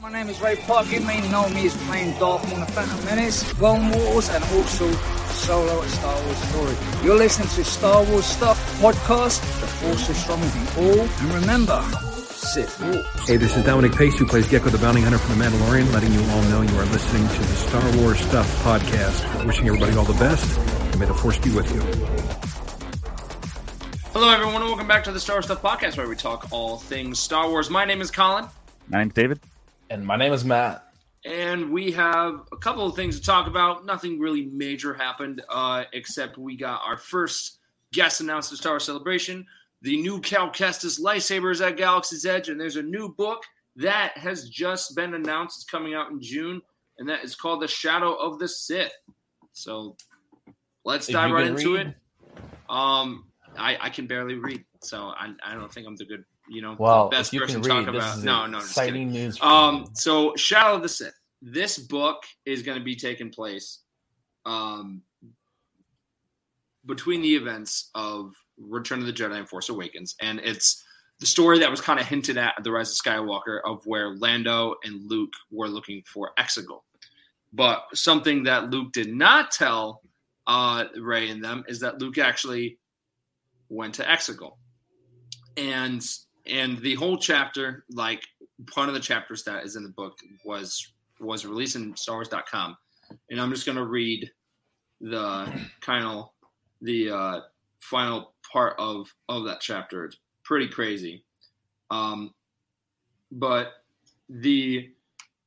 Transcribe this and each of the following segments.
My name is Ray Park. You may know me as playing Darth Maul in the Phantom Menace, Clone Wars, and also Solo at Star Wars Story. You're listening to Star Wars Stuff podcast. The Force is strong with you all. And remember, Sith Walk. Hey, this is Dominic Pace, who plays Gekko the Bounty Hunter from The Mandalorian, letting you all know you are listening to the Star Wars Stuff podcast. Wishing everybody all the best, and may the Force be with you. Hello, everyone, and welcome back to the Star Wars Stuff podcast, where we talk all things Star Wars. My name is Colin, My name's David. And my name is Matt. and we have a couple of things to talk about. Nothing really major happened, uh, except we got our first guest announced at Star Wars Celebration. The new Cal Kestis lightsabers at Galaxy's Edge, and there's a new book that has just been announced. It's coming out in June, and that is called The Shadow of the Sith. So let's dive right into read. it. Um, I, I can barely read, so I, I don't think I'm the good, you know, Well, best you person to talk about. No, no, exciting news. Um, so Shadow of the Sith. This book is going to be taking place um, between the events of Return of the Jedi and Force Awakens, and it's the story that was kind of hinted at at the Rise of Skywalker of where Lando and Luke were looking for Exegol. But something that Luke did not tell uh, Rey and them is that Luke actually went to Exegol, and and the whole chapter, like one of the chapters that is in the book, was was released in StarWars.com, and I'm just gonna read the kind of the uh, final part of of that chapter. It's pretty crazy, um, but the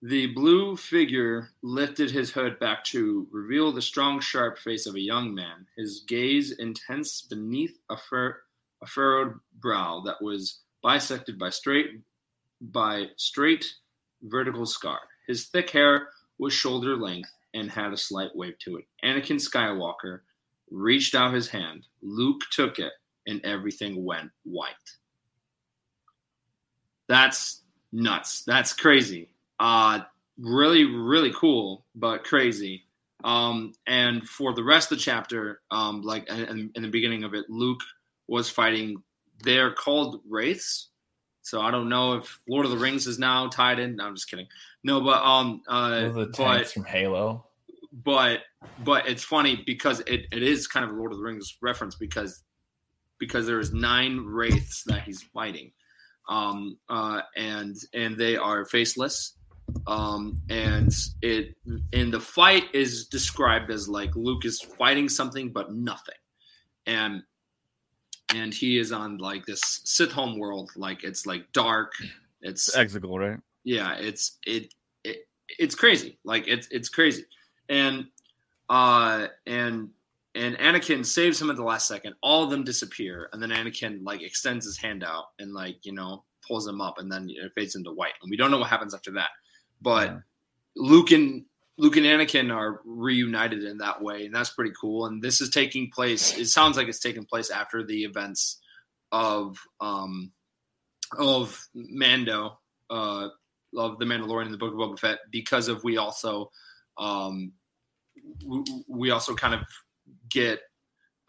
the blue figure lifted his hood back to reveal the strong, sharp face of a young man. His gaze intense beneath a, fur, a furrowed brow that was bisected by straight by straight vertical scar. His thick hair was shoulder length and had a slight wave to it. Anakin Skywalker reached out his hand. Luke took it, and everything went white. That's nuts. That's crazy. Uh, really, really cool, but crazy. Um, and for the rest of the chapter, um, like in, in the beginning of it, Luke was fighting. They're called wraiths. So I don't know if Lord of the Rings is now tied in. No, I'm just kidding. No, but um, uh, the but from Halo. but but it's funny because it, it is kind of a Lord of the Rings reference because because there's nine wraiths that he's fighting, um, uh, and and they are faceless, um, and it and the fight is described as like Luke is fighting something but nothing, and and he is on like this Sith home world, like it's like dark, it's Exegol, right? yeah it's it, it it's crazy like it's it's crazy and uh and and Anakin saves him at the last second all of them disappear and then Anakin like extends his hand out and like you know pulls him up and then it fades into white and we don't know what happens after that but Yeah. Luke and Luke and Anakin are reunited in that way and that's pretty cool. And this is taking place it sounds like it's taking place after the events of um of Mando uh of the Mandalorian and the Book of Boba Fett because of we also um we, we also kind of get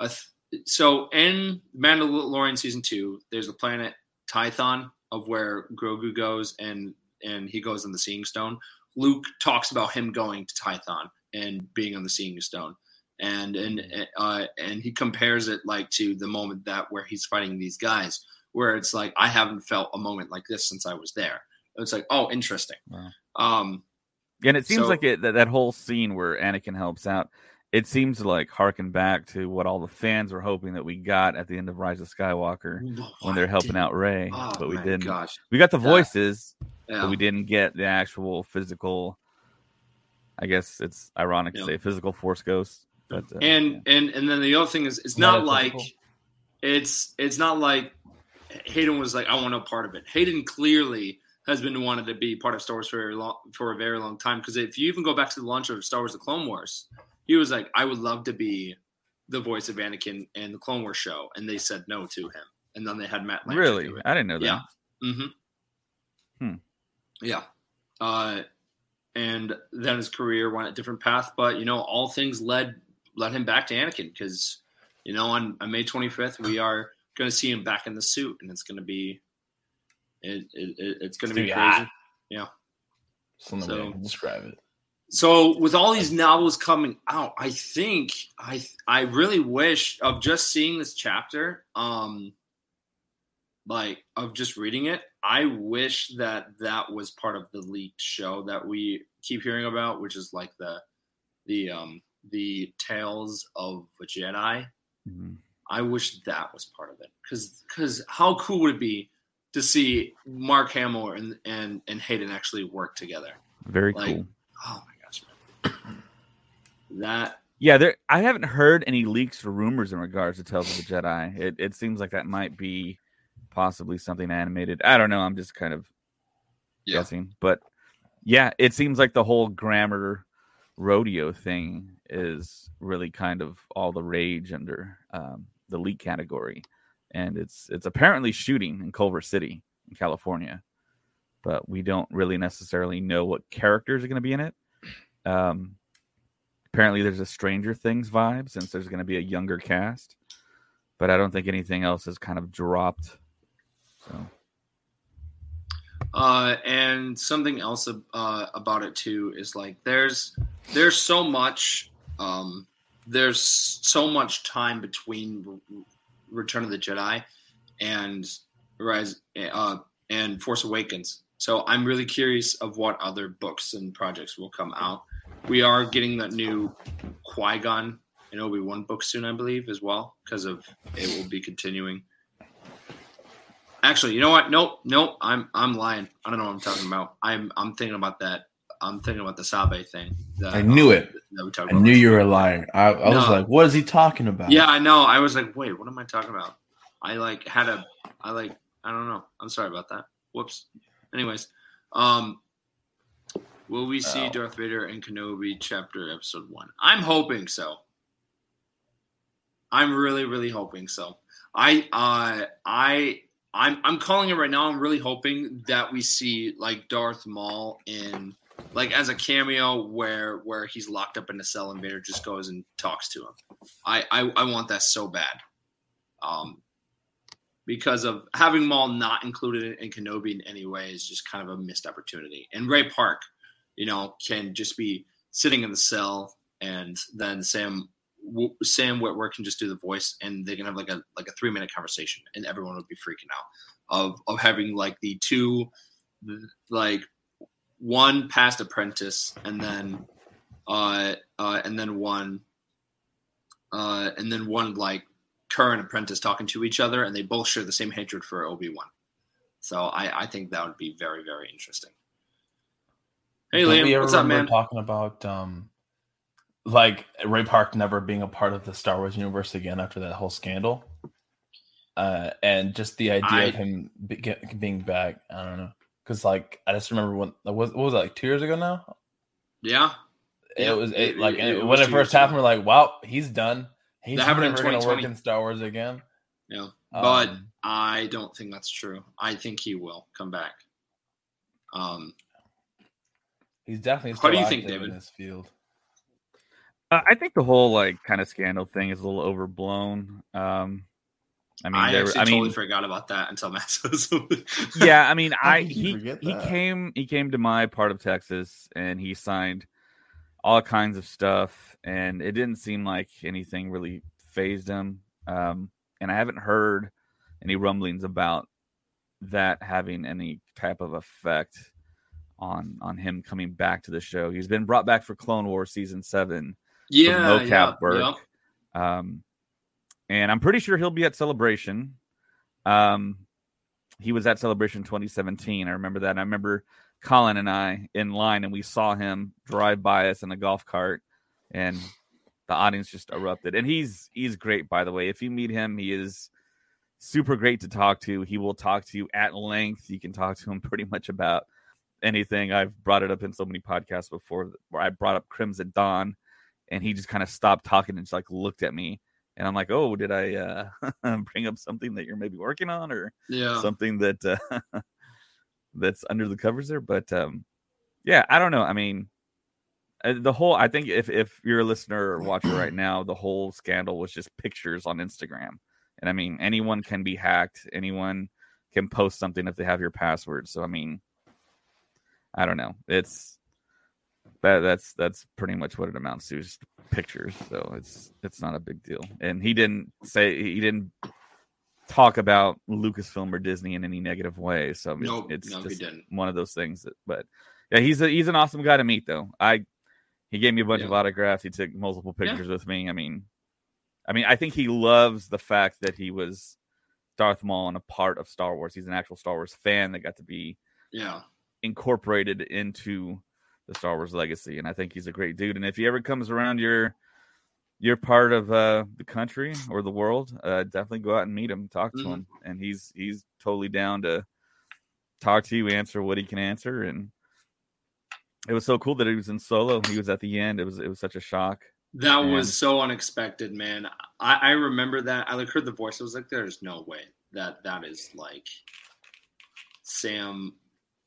a th- so in Mandalorian season 2 there's a planet Tython of where Grogu goes and and he goes in the seeing stone Luke talks about him going to Tython and being on the seeing stone and and uh and he compares it like to the moment that where he's fighting these guys where it's like I haven't felt a moment like this since I was there it's like, oh, interesting. Wow. Um, And it seems So- like it that, that whole scene where Anakin helps out, it seems to like harken back to what all the fans were hoping that we got at the end of Rise of Skywalker when they're helping out Rey, Oh, but we didn't. Gosh, We got the voices, yeah. but we didn't get the actual physical. I guess it's ironic Yeah. to say physical Force ghosts, but uh, and and and then the other thing is, it's not like Metaphysical. it's it's not like Hayden was like, I want no part of it. Hayden clearly has been wanted to be part of Star Wars for a very long, for a very long time. Because if you even go back to the launch of Star Wars: The Clone Wars, he was like, I would love to be the voice of Anakin in the Clone Wars show, and they said no to him. And then they had Matt. Lanter really, do it. I didn't know that. Yeah. Mm-hmm. Hmm. Yeah. Uh, and then his career went a different path, but you know, all things led led him back to Anakin because you know on, on May 25th we are going to see him back in the suit, and it's going to be it, it, it- it's going to be It's gonna be crazy. hot. Yeah. Something So- I can describe it. So with all these novels coming out, I think I I really wish of just seeing this chapter, um, like of just reading it. I wish that that was part of the leaked show that we keep hearing about, which is like the the um the tales of a Jedi. Mhm. I wish that was part of it because because how cool would it be to see Mark Hamill and and and Hayden actually work together? Very Like- cool. Oh my gosh, man. That Yeah, there. I haven't heard any leaks or rumors in regards to Tales of the Jedi. It it seems like that might be possibly something animated. I don't know. I'm just kind of Yeah. guessing, but yeah, it seems like the whole grammar rodeo thing is really kind of all the rage under um, the leak category, and it's it's apparently shooting in Culver City, in California, but we don't really necessarily know what characters are going to be in it. Um, apparently, there's a Stranger Things vibe since there's going to be a younger cast, but I don't think anything else has kind of dropped. So uh and something else uh about it too is like there's there's so much um there's so much time between Re- Return of the Jedi and Rise uh and Force Awakens. So I'm really curious of what other books and projects will come out. We are getting that new Qui Gon and Obi Wan book soon, I believe, as well, because of it will be continuing. Actually, you know what? Nope, nope. I'm I'm lying. I don't know what I'm talking about. I'm I'm thinking about that. I'm thinking about the Sabe thing. that, I knew um, it. That we talked I knew you were lying. I, I was like, what is he talking about? Yeah, I know. I was like, wait, what am I talking about? I like had a, I like, I don't know. I'm sorry about that. Whoops. Anyways, um, will we see Oh. Darth Vader and Kenobi chapter episode one? I'm hoping so. I'm really, really hoping so. I, uh, I, I'm, I'm calling it right now. I'm really hoping that we see like Darth Maul in, like as a cameo where where he's locked up in a cell and Vader just goes and talks to him. I, I, I want that so bad. Um, because of having Maul not included in Kenobi in any way is just kind of a missed opportunity. And Ray Park, you know, can just be sitting in the cell, and then Sam Sam Witwer can just do the voice, and they can have like a like a three minute conversation, and everyone would be freaking out of of having like the two like one past apprentice, and then uh uh and then one uh and then one like current apprentice talking to each other, and they both share the same hatred for Obi Wan. So I, I think that would be very, very interesting. Hey Don't Liam, what's up, man? Talking about um, like Ray Park never being a part of the Star Wars universe again after that whole scandal, uh, and just the idea I- of him be, get, being back. I don't know, because like I just remember when was, what was it, like two years ago now. Yeah, It Yeah, was it, like it- it when it first happened. We're like, wow, he's done. He's That happened in never going to work in Star Wars again. yeah. But Um, I don't think that's true. I think he will come back. Um, he's definitely. What do you think, active in David? this field? Uh, I think the whole like kind of scandal thing is a little overblown. Um, I mean, I, there, actually I totally mean, forgot about that until Matt says yeah, I mean, How I he he came he came to my part of Texas and he signed all kinds of stuff, and it didn't seem like anything really phased him. Um, and I haven't heard any rumblings about that having any type of effect on on him coming back to the show. He's been brought back for Clone Wars season seven yeah, mocap yeah, work. yeah. Um, and I'm pretty sure he'll be at Celebration. Um, he was at Celebration 2017. I remember that. And I remember Colin and I in line, and we saw him drive by us in a golf cart, and the audience just erupted. And he's he's great, by the way. If you meet him, he is super great to talk to. He will talk to you at length. You can talk to him pretty much about anything. I've brought it up in so many podcasts before where I brought up Crimson Dawn and he just kind of stopped talking and just like looked at me and i'm like oh did i uh bring up something that you're maybe working on or Yeah. something that uh, that's under the covers there but um yeah i don't know i mean uh, the whole i think if if you're a listener or watcher right now the whole scandal was just pictures on instagram and i mean anyone can be hacked anyone can post something if they have your password so i mean I don't know. It's that that's that's pretty much what it amounts to, just pictures. So it's it's not a big deal. And he didn't say he didn't talk about Lucasfilm or Disney in any negative way. So Nope, it's no, just one of those things. That, but yeah, he's a he's an awesome guy to meet, though. I he gave me a bunch Yeah. of autographs. He took multiple Yeah. pictures with me. I mean, I mean, I think he loves the fact that he was Darth Maul and a part of Star Wars. He's an actual Star Wars fan that got to be Yeah. incorporated into the Star Wars legacy, and I think he's a great dude. And if he ever comes around your your part of uh, the country or the world, uh, definitely go out and meet him, talk to Mhm. him, and he's he's totally down to talk to you, answer what he can answer, and it was so cool that he was in solo. He was at the end. It was it was such a shock. That Man. was so unexpected, man. I, I remember that. I like heard the voice. I was like, "There's no way that that is like Sam.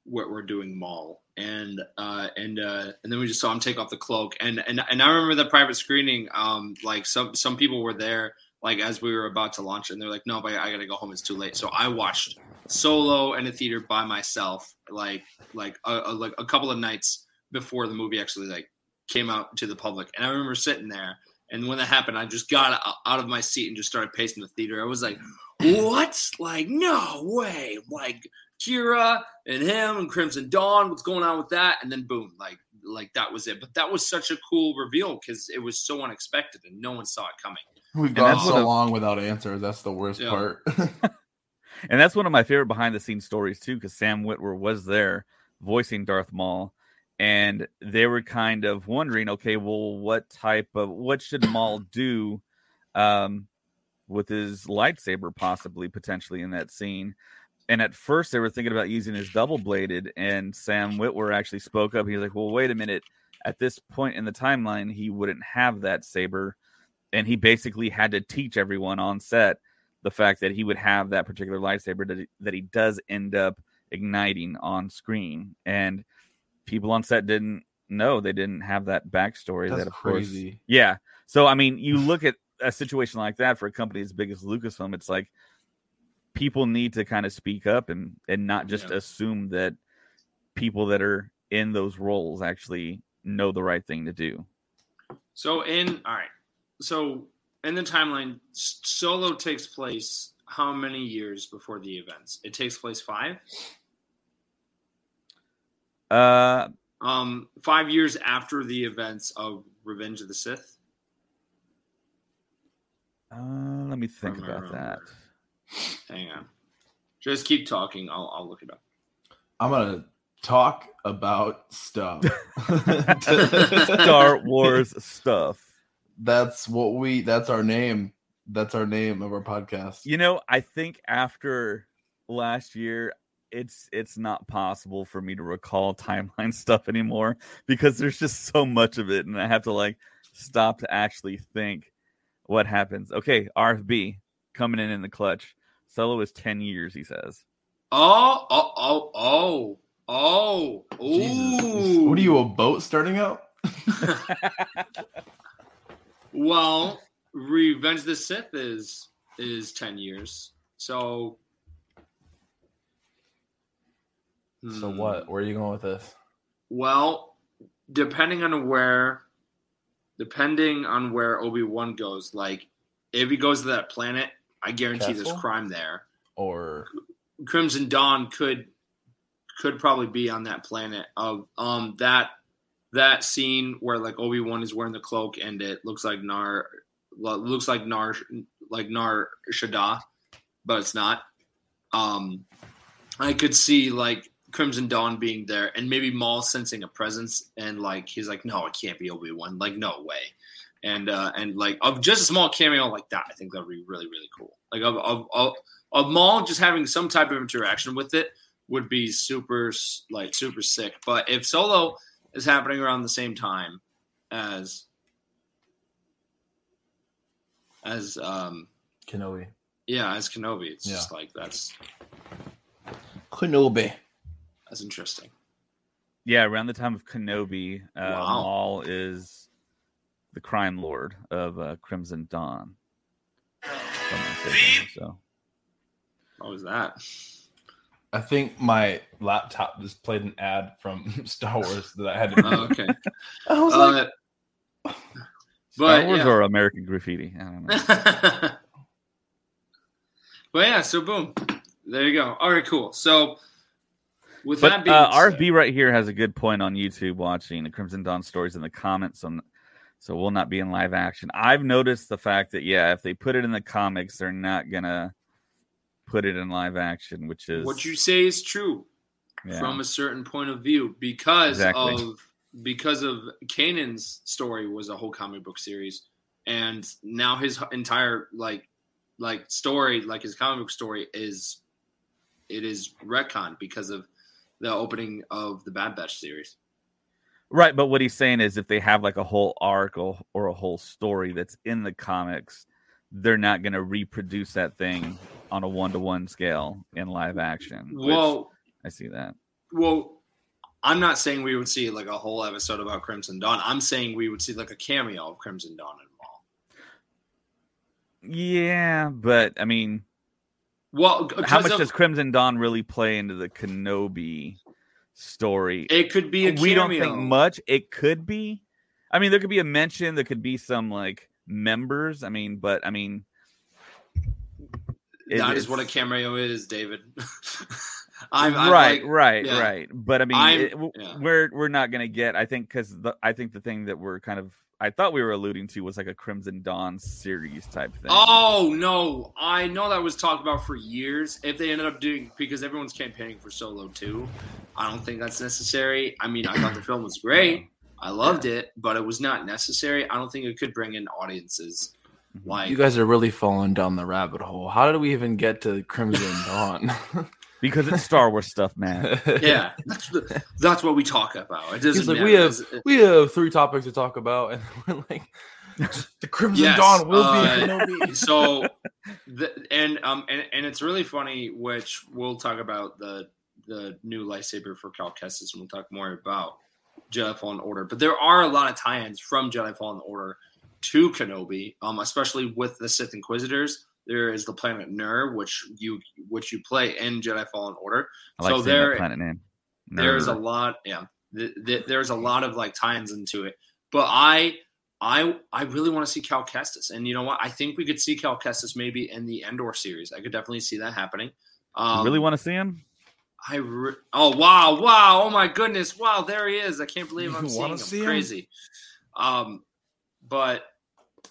Witwer doing, Maul." And uh, and uh, and then we just saw him take off the cloak. And and and I remember the private screening. Um, like some some people were there, like as we were about to launch, and they're like, "No, but I gotta go home. It's too late." So I watched solo in a theater by myself, like like a, a, like a couple of nights before the movie actually like came out to the public. And I remember sitting there, and when that happened, I just got out of my seat and just started pacing the theater. I was like, "What? Like, no way! Like Qi'ra and him and Crimson Dawn. What's going on with that?" And then boom, like, like that was it. But that was such a cool reveal because it was so unexpected and no one saw it coming. We've And gone that's so what long without answers. That's the worst Yeah. part. And that's one of my favorite behind the scenes stories too, because Sam Witwer was there voicing Darth Maul, and they were kind of wondering, okay, well, what type of what should Maul do um, with his lightsaber, possibly potentially in that scene? And at first, they were thinking about using his double bladed, and Sam Witwer actually spoke up. He was like, "Well, wait a minute. At this point in the timeline, he wouldn't have that saber, and he basically had to teach everyone on set." the fact that he would have that particular lightsaber that he, that he does end up igniting on screen and people on set didn't know they didn't have that backstory That's that of course yeah so i mean you look at a situation like that for a company as big as lucasfilm it's like people need to kind of speak up and and not just Yeah. assume that people that are in those roles actually know the right thing to do So in all right, so in the timeline, Solo takes place how many years before the events? It takes place five. uh Um, five years after the events of Revenge of the Sith. uh let me think about that. Hang on, just keep talking. I'll I'll look it up. I'm gonna talk about stuff. Star Wars stuff. That's what we. That's our name. That's our name of our podcast. You know, I think after last year, it's it's not possible for me to recall timeline stuff anymore because there's just so much of it, and I have to like stop to actually think what happens. Okay, RFB coming in in the clutch. Solo is ten years, he says. Oh oh oh oh oh. Jesus. Ooh. What are you a boat starting out? Well, Revenge of the Sith is is ten years. So. So Hmm. what? Where are you going with this? Well, depending on where, depending on where Obi Wan goes, like if he goes to that planet, I guarantee Castle? there's crime there. Or Crimson Dawn could could probably be on that planet of um that that scene where like Obi Wan is wearing the cloak and it looks like Nar looks like Nar like Nar Shaddaa, but it's not. Um, I could see like Crimson Dawn being there and maybe Maul sensing a presence and like he's like, no, it can't be Obi Wan, like no way. And uh and like of just a small cameo like that, I think that would be really really cool. Like of of of, of Maul just having some type of interaction with it would be super like super sick. But if Solo is happening around the same time as as um Kenobi. yeah as Kenobi, it's Yeah. just like that's Kenobi. that's interesting. Yeah, around the time of Kenobi, uh, Wow. Maul is the crime lord of uh, Crimson Dawn. if I'm not mistaken. So What was that? I think my laptop just played an ad from Star Wars that I had to. Oh, okay. I was like, Uh, Star but Wars yeah. or American Graffiti? I don't know. but yeah, so boom, there you go. All right, cool. So with But that being uh, RFB right here has a good point on YouTube watching the Crimson Dawn stories in the comments. On, so we'll not be in live action. I've noticed the fact that yeah, if they put it in the comics, they're not gonna put it in live action, which is what you say is true yeah. from a certain point of view because Exactly. of because of Kanan's story was a whole comic book series, and now his entire like like story, like his comic book story, is it is retcon because of the opening of the Bad Batch series. Right. But what he's saying is, if they have like a whole arc or, or a whole story that's in the comics, they're not gonna reproduce that thing on a one to one scale in live action. Well, I see that. well, I'm not saying we would see like a whole episode about Crimson Dawn. I'm saying we would see like a cameo of Crimson Dawn in Maul. Yeah, but I mean, Well, how much of- does Crimson Dawn really play into the Kenobi story? it could be a cameo. we don't think much. It could be. I mean, there could be a mention. There could be some like members. I mean, but I mean, it- That is what a cameo is, David. I'm, I'm right, like- right, yeah. right. But I mean, it- yeah. we're we're not gonna get. I think because I think the thing that we're kind of I thought we were alluding to was like a Crimson Dawn series type thing. Oh no, I know that was talked about for years. If they ended up doing because everyone's campaigning for Solo too, I don't think that's necessary. I mean, I thought the film was great. I loved it, but it was not necessary. I don't think it could bring in audiences. Mhm. Like you guys are really falling down the rabbit hole. How did we even get to Crimson Dawn? because it's Star Wars stuff, man. yeah, that's, the- that's what we talk about. It doesn't like, matter. we have It's- we have three topics to talk about, and we're like, the Crimson Yes, Dawn will uh, be Kenobi. so the, and um and, and it's really funny which we'll talk about the the new lightsaber for Cal Kestis and we'll talk more about Jedi Fallen Order but there are a lot of tie-ins from Jedi Fallen Order to Kenobi um especially with the Sith Inquisitors there is the planet Nur which you which you play in Jedi Fallen Order. I like So there- planet name. there's a lot yeah th- th- there's a lot of like tie-ins into it. But i i i really want to see cal kestis. And you know what? I think we could see cal kestis maybe in the Andor series. I could definitely see that happening. Um really want to see him? i re- oh wow wow oh my goodness wow there he is. I can't believe i'm You seeing him. see him? crazy. Um but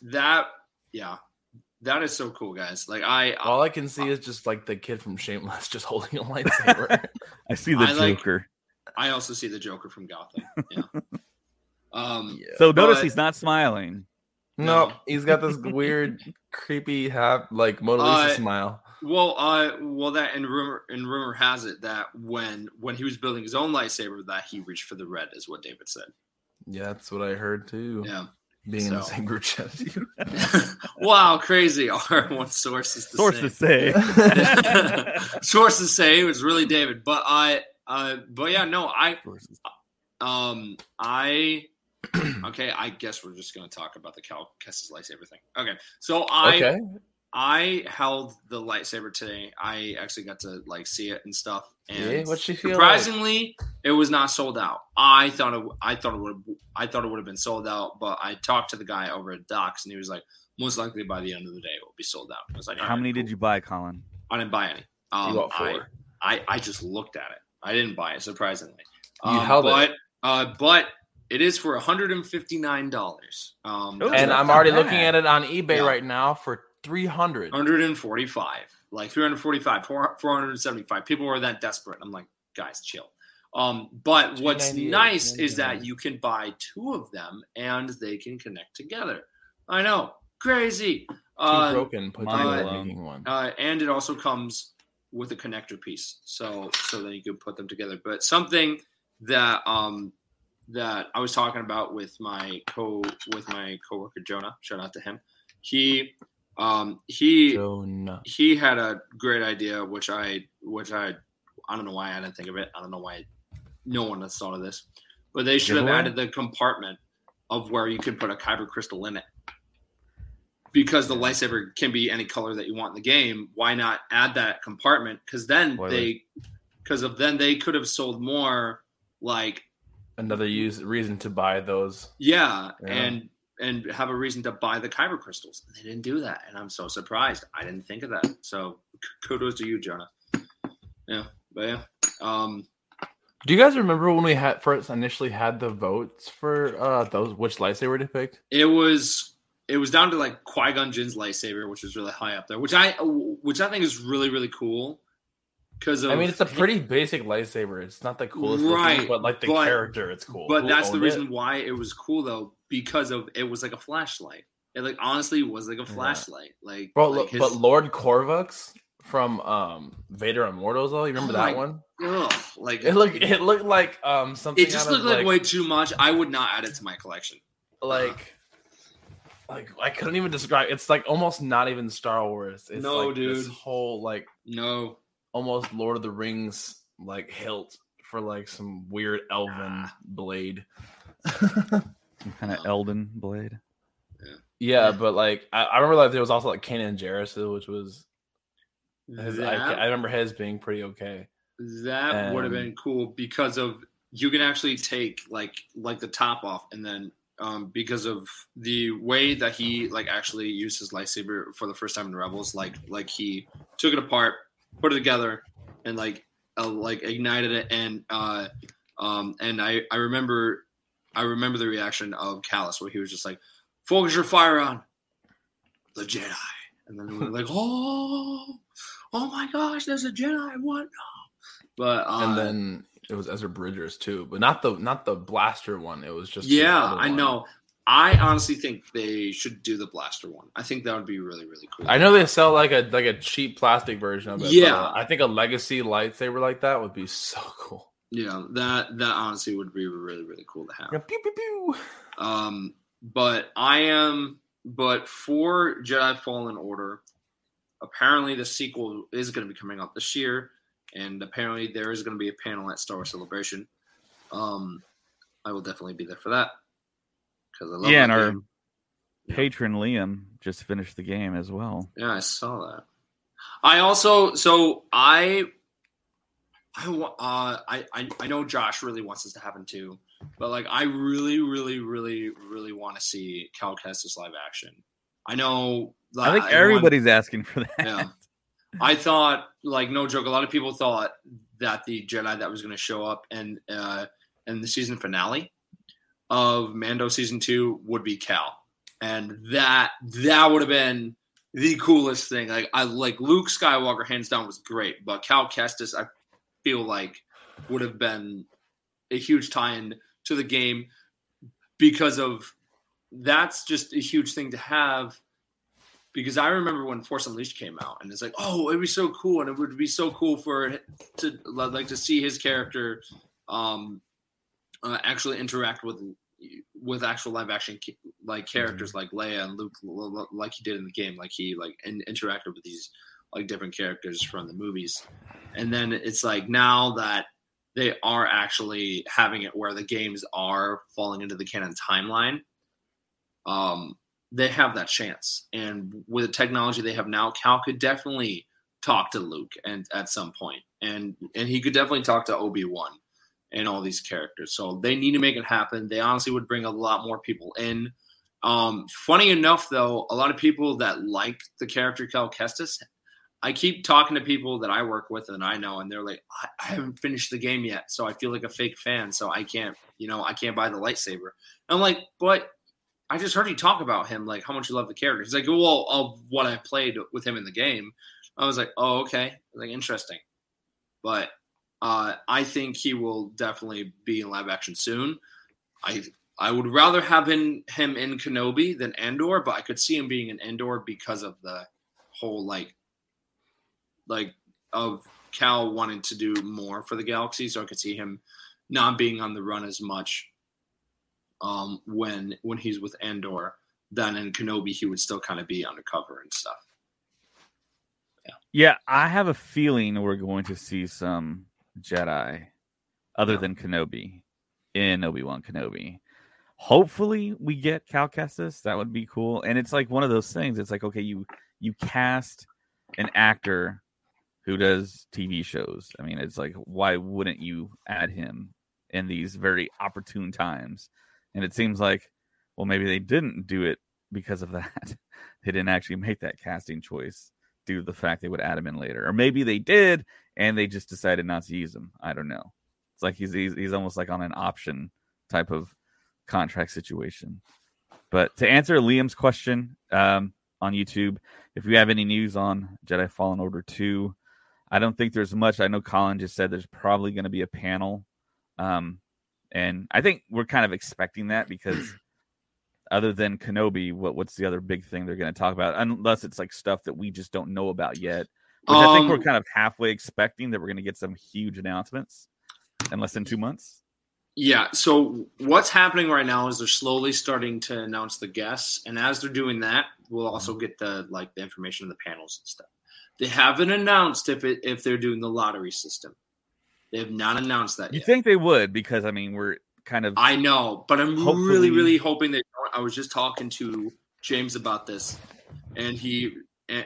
that yeah that is so cool guys like i All I can see is just like the kid from Shameless just holding a lightsaber. I see the I like- Joker. i also see the joker from gotham yeah um so notice he's not smiling. no, No. he's got this weird, creepy, half like Mona Lisa Uh, smile. Well, uh, well, that and rumor and rumor has it that when when he was building his own lightsaber, that he reached for the red, is what David said. Yeah, that's what I heard too. Yeah. Being in the same group chat. as you. wow, crazy. Our one source is the Sources same. say. Sources say it was really David, but I, uh, but yeah, no, I, Sources. um, I. Okay, I guess we're just going to talk about the Cal Kestis lightsaber thing. Okay, so I okay. I held the lightsaber today. I actually got to like see it and stuff. And Yeah, what'd she feel like? surprisingly, it was not sold out. I thought it. I thought it would. I thought it would have been sold out. But I talked to the guy over at Dok's, and he was like, most likely by the end of the day, it will be sold out. I was like, How "Alright, many did you buy, Colin? I didn't buy any. Um, You got I, four. I I just looked at it. I didn't buy it. Surprisingly, You um, held it. but, Uh, but it is for one hundred and fifty nine dollars. Um, Ooh, and I'm already bad. looking at it on eBay Yeah. right now for three hundred. 145 like 345 4, 475 people were that desperate. I'm like guys chill. Um but what's nice is that you can buy two of them and they can connect together. I know. Crazy. Uh, broken, put mind together blown. making one. uh and it also comes with a connector piece so so then you can put them together. But something that um that i was talking about with my co with my coworker jonah shout out to him. He um he Jonah. he had a great idea, which I, which I, I don't know why I didn't think of it. I don't know why no one has thought of this, but they should have added the compartment of where you could put a kyber crystal in it. Because the lightsaber can be any color that you want in the game, why not add that compartment? Because then they, because of then they could have sold more like Another use reason to buy those. yeah, Yeah. and and have a reason to buy the kyber crystals and they didn't do that and i'm so surprised i didn't think of that so kudos to you jonah yeah but yeah um Do you guys remember when we had first initially had the votes for uh those which lightsaber to pick? it was it was down to like Qui-Gon Jinn's lightsaber, which was really high up there, which I which I think is really really cool. Because I mean, it's a pretty basic lightsaber. It's not the coolest, looking, Right, but like the but- character, it's cool. But Who that's the reason it? why it was cool though, because of it was like a flashlight. It like honestly was like a flashlight. Like, Bro, like his- but Lord Corvax from um Vader Immortals, though, you remember Oh that my- one? ugh, like It looked it looked like um something. it just out of, looked like, way too much. I would not add it to my collection. like like I couldn't even describe. It's like almost not even Star Wars. It's No, like This dude. whole like No, almost Lord of the Rings like hilt for like some weird elven Ah. blade. Some kind of No. Elden blade. Yeah, but like I, I remember like there was also like Kanan Jarrus, which was his, I, that, I remember his being pretty okay. that would have been cool because of you can actually take like like the top off and then um because of the way that he like actually used his lightsaber for the first time in rebels like like he took it apart put it together and like uh, like ignited it and uh um and i i remember i remember the reaction of Kallus where he was just like focus your fire on the jedi and then we were like oh oh my gosh there's a jedi what but uh, and then it was Ezra Bridger's too, but not the not the blaster one. It was just yeah i know i honestly think they should do the blaster one i think that would be really really cool I know they sell like a like a cheap plastic version of it. Yeah. I think a legacy lightsaber like that would be so cool. Yeah that that honestly would be really really cool to have Pew, pew, pew. Um, but I am, but for Jedi Fallen Order, apparently the sequel is going to be coming out this year, and apparently there is going to be a panel at Star Wars Celebration. Um, I will definitely be there for that because I love Yeah, and our- game. Patron Liam just finished the game as well. Yeah, I saw that. I also so I I wa- uh I, I I know Josh really wants this to happen too, but like I really really really really want to see Cal Kestis live action. I know I think everybody's asking for that. yeah. I thought like no joke a lot of people thought that the Jedi that was going to show up and uh in the season finale of Mando season 2 would be Cal. And that that would have been the coolest thing. Like I like Luke Skywalker hands down was great, but Cal Kestis I feel like would have been a huge tie-in to the game because of that's just a huge thing to have because I remember when Force Unleashed came out, and it's like, oh, it'd be so cool, and it would be so cool for to like to see his character um, uh, actually interact with with actual live action like characters like Leia and Luke, like he did in the game, like he like in, interacted with these like different characters from the movies, and then it's like now that they are actually having it where the games are falling into the canon timeline. Um, they have that chance. And with the technology they have now, Cal could definitely talk to Luke and at some. And and he could definitely talk to Obi-Wan and all these characters. So they need to make it happen. They honestly would bring a lot more people in. Um, funny enough though, a lot of people that like the character Cal Kestis, I keep talking to people that I work with and I know, and they're like, I, I haven't finished the game yet, so I feel like a fake fan, so I can't, you know, I can't buy the lightsaber. I'm like, but I just heard you talk about him, like how much you love the character. He's like, well, of what I played with him in the game. I was like, oh, okay, like interesting. But uh, I think he will definitely be in live action soon. I I would rather have him him in Kenobi than Andor, but I could see him being in Andor because of the whole like like of Cal wanting to do more for the galaxy. So I could see him not being on the run as much um, when when he's with Andor. Then in Kenobi, he would still kind of be undercover and stuff. Yeah, yeah, I have a feeling we're going to see some Jedi other Yeah. than Kenobi in Obi Wan Kenobi. Hopefully, we get Cal Kestis. That would be cool. And it's like one of those things. It's like okay, you you cast an actor who does TV shows. I mean, it's like, why wouldn't you add him in these very opportune times? And it seems like, well, maybe they didn't do it because of that. they didn't actually make that casting choice due to the fact they would add him in later, or maybe they did and they just decided not to use him. I don't know. It's like he's he's, he's almost like on an option type of contract situation. But to answer Liam's question um, on YouTube, if you have any news on Jedi Fallen Order 2, I don't think there's much. I know Colin just said there's probably going to be a panel. Um, and I think we're kind of expecting that because other than Kenobi, what what's the other big thing they're going to talk about? Unless it's like stuff that we just don't know about yet, which um, I think we're um, kind of halfway expecting that we're going to get some huge announcements in less than two months. Yeah. So what's happening right now is they're slowly starting to announce the guests, and as they're doing that, we'll also mm-hmm. get the like the information of the panels and stuff. They haven't announced if it if they're doing the lottery system. They have not announced that. You yet. think they would? Because I mean, we're kind of. I know, but I'm hopefully... really, really hoping they don't. I was just talking to James about this, and he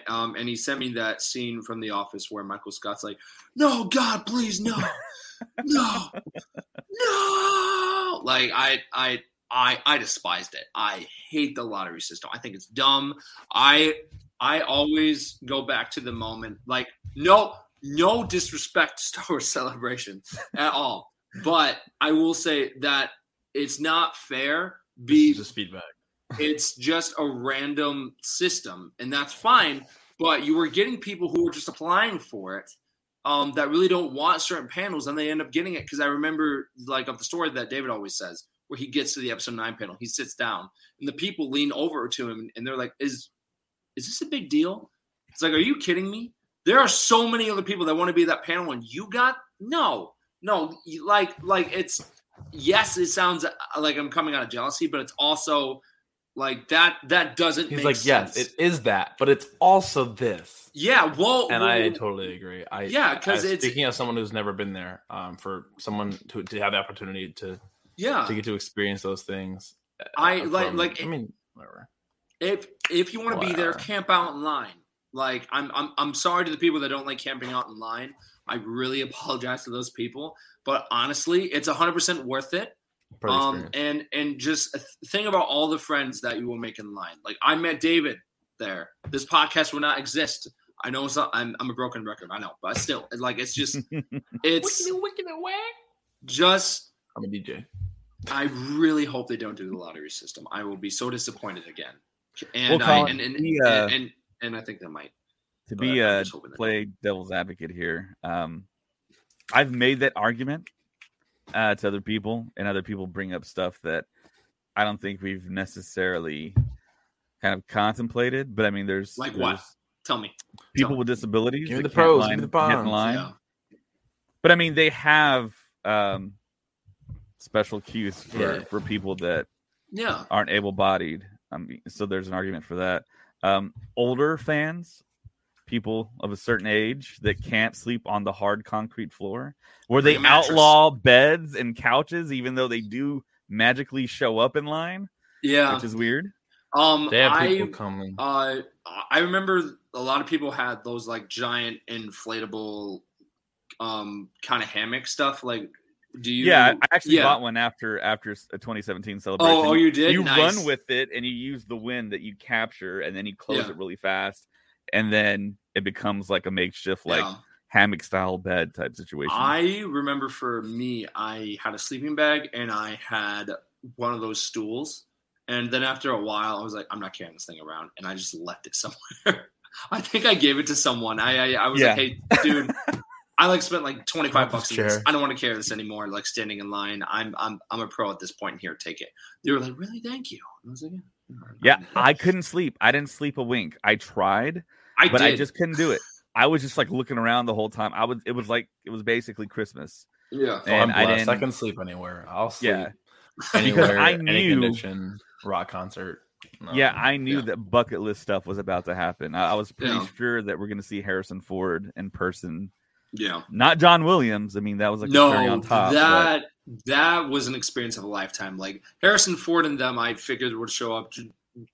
um, and he sent me that scene from The Office where Michael Scott's like, "No, God, please, no, no, no!" Like I, I, I, I despised it. I hate the lottery system. I think it's dumb. I, I always go back to the moment. Like, no, no disrespect to Star Wars Celebration at all, but I will say that it's not fair. Be just feedback it's just a random system, and that's fine. But you were getting people who were just applying for it um, that really don't want certain panels, and they end up getting it. Because I remember, like, of the story that David always says, where he gets to the episode nine panel, he sits down, and the people lean over to him, and they're like, "Is is this a big deal?" It's like, "Are you kidding me?" There are so many other people that want to be that panel, and you got no, no, like, like it's yes, it sounds like I'm coming out of jealousy, but it's also like that that doesn't He's like, sense. yes, it is that, but it's also this. Yeah, well And well, I totally agree. I Yeah, because it's speaking of someone who's never been there, um, for someone to, to have the opportunity to yeah to get to experience those things. Uh, I from, like like I mean whatever. If if you want to be there, camp out in line. Like I'm I'm I'm sorry to the people that don't like camping out in line. I really apologize to those people, but honestly, it's 100% worth it um, and and just think about all the friends that you will make in line. Like I met David there. This podcast would not exist. I know it's not, I'm I'm a broken record. I know, but still, like it's just it's wicked away. Just I'm a DJ. I really hope they don't do the lottery system. I will be so disappointed again. And well, I and and, uh, and, and, and I think that might. To be uh play devil's advocate here, um, I've made that argument uh, to other people, and other people bring up stuff that I don't think we've necessarily kind of contemplated. But I mean, there's like there's what? Tell me. People Tell with disabilities. Give me the pros. Line, give me the line. Yeah. But I mean, they have um, special cues for, yeah. for people that yeah aren't able bodied. Um, so there's an argument for that. Um, older fans people of a certain age that can't sleep on the hard concrete floor, where they outlaw beds and couches, even though they do magically show up in line. Yeah, which is weird. Um, they have people I, coming. Uh, I remember a lot of people had those like giant inflatable, um, kind of hammock stuff. Like, do you? Yeah, I actually yeah. bought one after after a 2017 celebration. Oh, oh you did. You nice. run with it, and you use the wind that you capture, and then you close yeah. it really fast, and then it becomes like a makeshift like yeah. hammock style bed type situation. I remember for me, I had a sleeping bag and I had one of those stools. And then after a while, I was like, I'm not carrying this thing around, and I just left it somewhere. I think I gave it to someone. I I, I was like, hey, dude. I like spent like 25 bucks on. I don't want to carry this anymore. Like standing in line. I'm I'm I'm a pro at this point. Here, take it. They were like, really? Thank you. I was like, yeah. Yeah, I couldn't sleep. I didn't sleep a wink. I tried. I but did. I just couldn't do it. I was just like looking around the whole time. I was. It was like it was basically Christmas. Yeah, oh, and I didn't. I can sleep anywhere. I'll sleep. Yeah, anywhere, because I knew any condition, rock concert. No, yeah, I knew yeah. that bucket list stuff was about to happen. I, I was pretty yeah. sure that we're going to see Harrison Ford in person. Yeah, not John Williams. I mean, that was like no, on top. That but... that was an experience of a lifetime. Like Harrison Ford and them, I figured would show up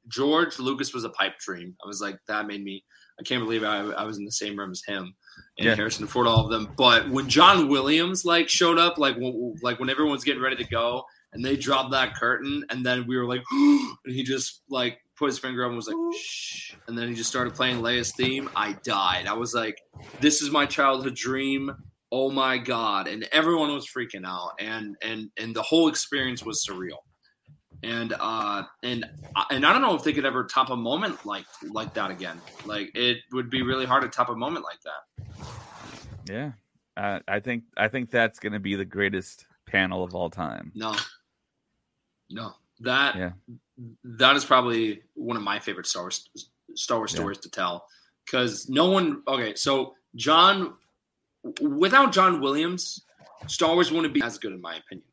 George Lucas was a pipe dream. I was like, that made me. I can't believe I, I was in the same room as him and Yeah. Harrison Ford, all of them. But when John Williams like showed up, like when, like when everyone's getting ready to go, and they dropped that curtain, and then we were like, and he just like put his finger up and was like, shh, and then he just started playing Leia's theme. I died. I was like, this is my childhood dream. Oh my god! And everyone was freaking out, and and and the whole experience was surreal. And uh and and I don't know if they could ever top a moment like like that again. Like it would be really hard to top a moment like that. Yeah, uh, I think I think that's going to be the greatest panel of all time. No, no, that Yeah. That is probably one of my favorite Star Wars Star Wars Yeah. stories to tell because no one. Okay, so John, without John Williams, Star Wars wouldn't be as good in my opinion.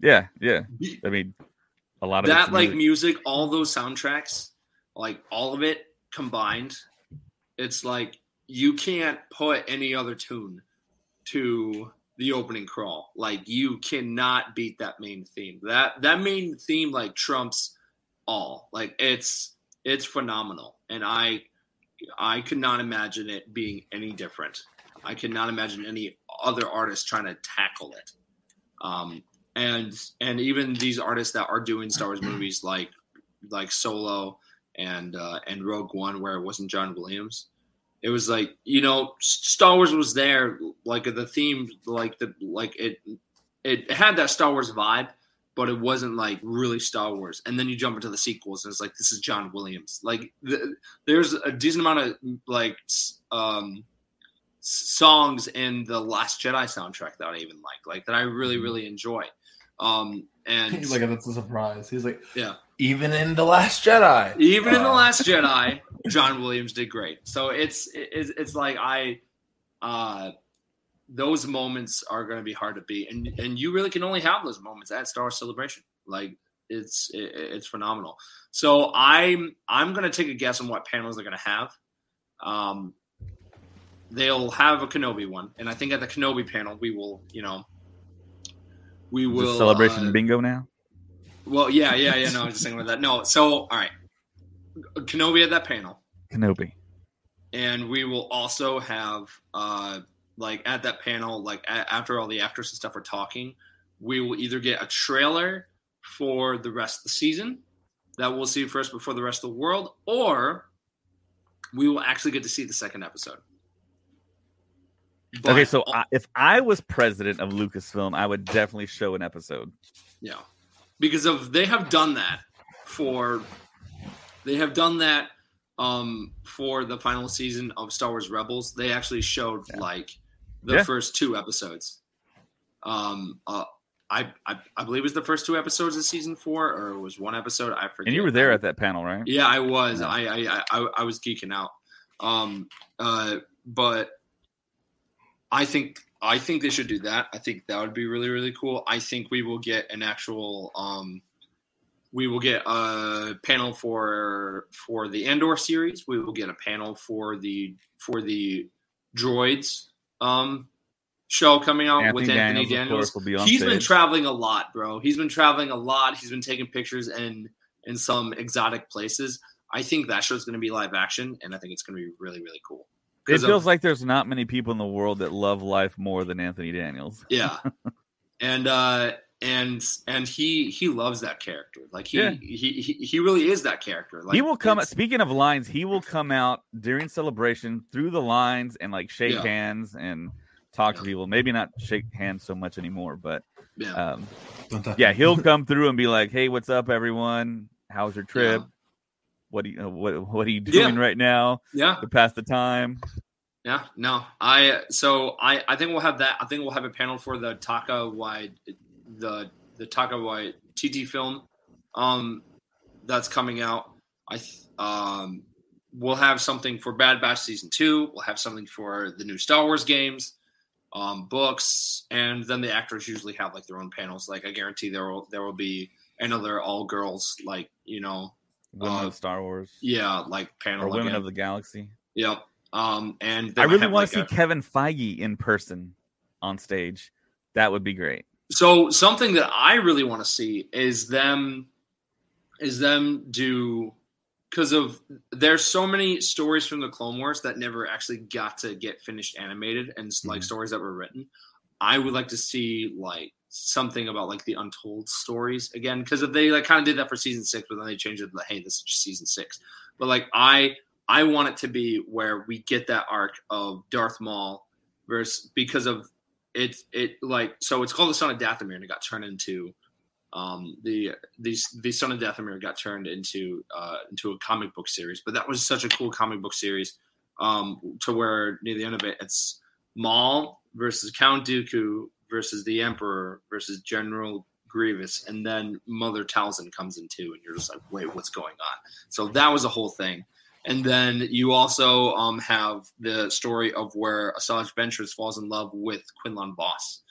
Yeah, yeah. I mean, a lot of that it's like music. music, all those soundtracks, like all of it combined, it's like you can't put any other tune to the opening crawl. Like you cannot beat that main theme. That that main theme like trumps all. Like it's it's phenomenal, and I I could not imagine it being any different. I cannot imagine any other artist trying to tackle it. Um, and and even these artists that are doing Star Wars movies like like Solo and uh, and Rogue One, where it wasn't John Williams, it was like you know Star Wars was there, like the theme, like the like it it had that Star Wars vibe, but it wasn't like really Star Wars. And then you jump into the sequels, and it's like this is John Williams. Like the, there's a decent amount of like um songs in the Last Jedi soundtrack that I even like, like that I really really enjoy. Um, and He's like, that's a surprise. He's like, Yeah. Even in the Last Jedi, even in the Uh, Last Jedi, John Williams did great. So it's it's, it's like I, uh, those moments are going to be hard to beat, and and you really can only have those moments at Star Celebration. Like it's it, it's phenomenal. So I'm I'm going to take a guess on what panels they're going to have. Um, they'll have a Kenobi one, and I think at the Kenobi panel we will, you know, we will celebration uh, bingo now. well, yeah, yeah, yeah. No, I was just thinking about that. No, so all right, Kenobi at that panel, Kenobi. and we will also have uh like at that panel, like a- after all the actors and stuff are talking, we will either get a trailer for the rest of the season that we'll see first before the rest of the world, or we will actually get to see the second episode. But- okay, so I, if I was president of Lucasfilm, I would definitely show an episode. Yeah, because of they have done that for they have done that um for the final season of Star Wars Rebels. They actually showed Yeah. like the Yeah. first two episodes. Um, uh, I, I I believe it was the first two episodes of season four, or it was one episode. I forget. And you were there at that panel, right? Yeah, I was. Yeah. I, I I I was geeking out. Um, uh, but I think I think they should do that. I think that would be really really cool. I think we will get an actual um, we will get a panel for for the Andor series. We will get a panel for the for the droids um show coming out with Anthony of Daniels. will be He's been traveling a lot, bro. He's been traveling a lot. He's been taking pictures in in some exotic places. I think that show's going to be live action, and I think it's going to be really, really cool. It of- feels like there's not many people in the world that love life more than Anthony Daniels. yeah, and uh, and and he he loves that character. Like he Yeah. he, he he really is that character. Like he will come. it's- Speaking of lines, he will come out during celebration through the lines and like shake Yeah. hands and talk to people. Maybe not shake hands so much anymore, but Yeah, um, yeah, he'll come through and be like, "Hey, what's up, everyone? How's your trip? Yeah. What do you uh, what What are you Yeah. doing right now yeah, to pass the time?" yeah. No, I so I I think we'll have that. I think we'll have a panel for the Taka wide the the Taika Waititi film um that's coming out. I th- um we'll have something for Bad Batch season two. We'll have something for the new Star Wars games, um, books, and then the actors usually have like their own panels. Like I guarantee there will there will be another all girls like you know Women Uh, of Star Wars yeah like panel or Women again. of the Galaxy. yep. Um, and I really want like, to see a- Kevin Feige in person on stage. That would be great. So something that I really want to see is them is them do because of there's so many stories from the Clone Wars that never actually got to get finished animated and like Mhm. stories that were written. I would like to see like something about like the untold stories again because if they like kind of did that for season six, but then they changed it like, hey, this is just season six. But like I I want it to be where we get that arc of Darth Maul versus because of it it like so it's called the Son of Dathomir and it got turned into um, the the the Son of Dathomir got turned into uh, into a comic book series, but that was such a cool comic book series um, to where near the end of it, it's Maul versus Count Dooku versus the Emperor versus General Grievous, and then Mother Talzin comes in too, and you're just like, wait, what's going on? So that was a whole thing. And then you also um, have the story of where Asajj Ventress falls in love with Quinlan Vos,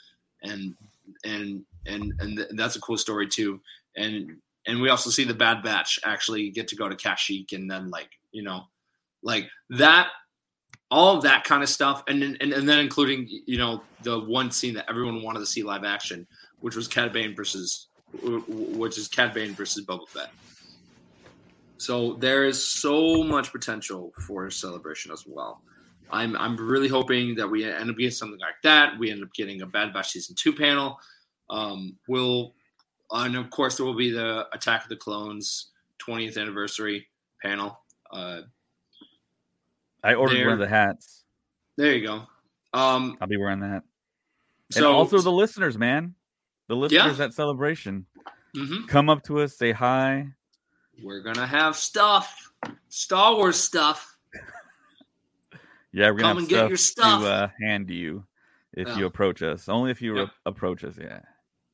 and and and and th- that's a cool story too. And and we also see the Bad Batch actually get to go to Kashyyyk, and then like you know, like that, all of that kind of stuff, and and, and then including you know the one scene that everyone wanted to see live action, which was Cad Bane versus, which is Cad Bane versus Boba Fett. So there is so much potential for celebration as well. I'm I'm really hoping that we end up getting something like that. We end up getting a Bad Batch season two panel. Um, we'll and of course there will be the Attack of the Clones 20th anniversary panel. Uh, I ordered There- one of the hats. there you go. Um, I'll be wearing that. so and also the listeners, man. The listeners at Celebration. Mhm. Come up to us, say hi. We're gonna have stuff, Star Wars stuff. Yeah, we're gonna Come have and get your stuff. to uh, hand you if Yeah. you approach us. Only if you Yep. approach us. Yeah.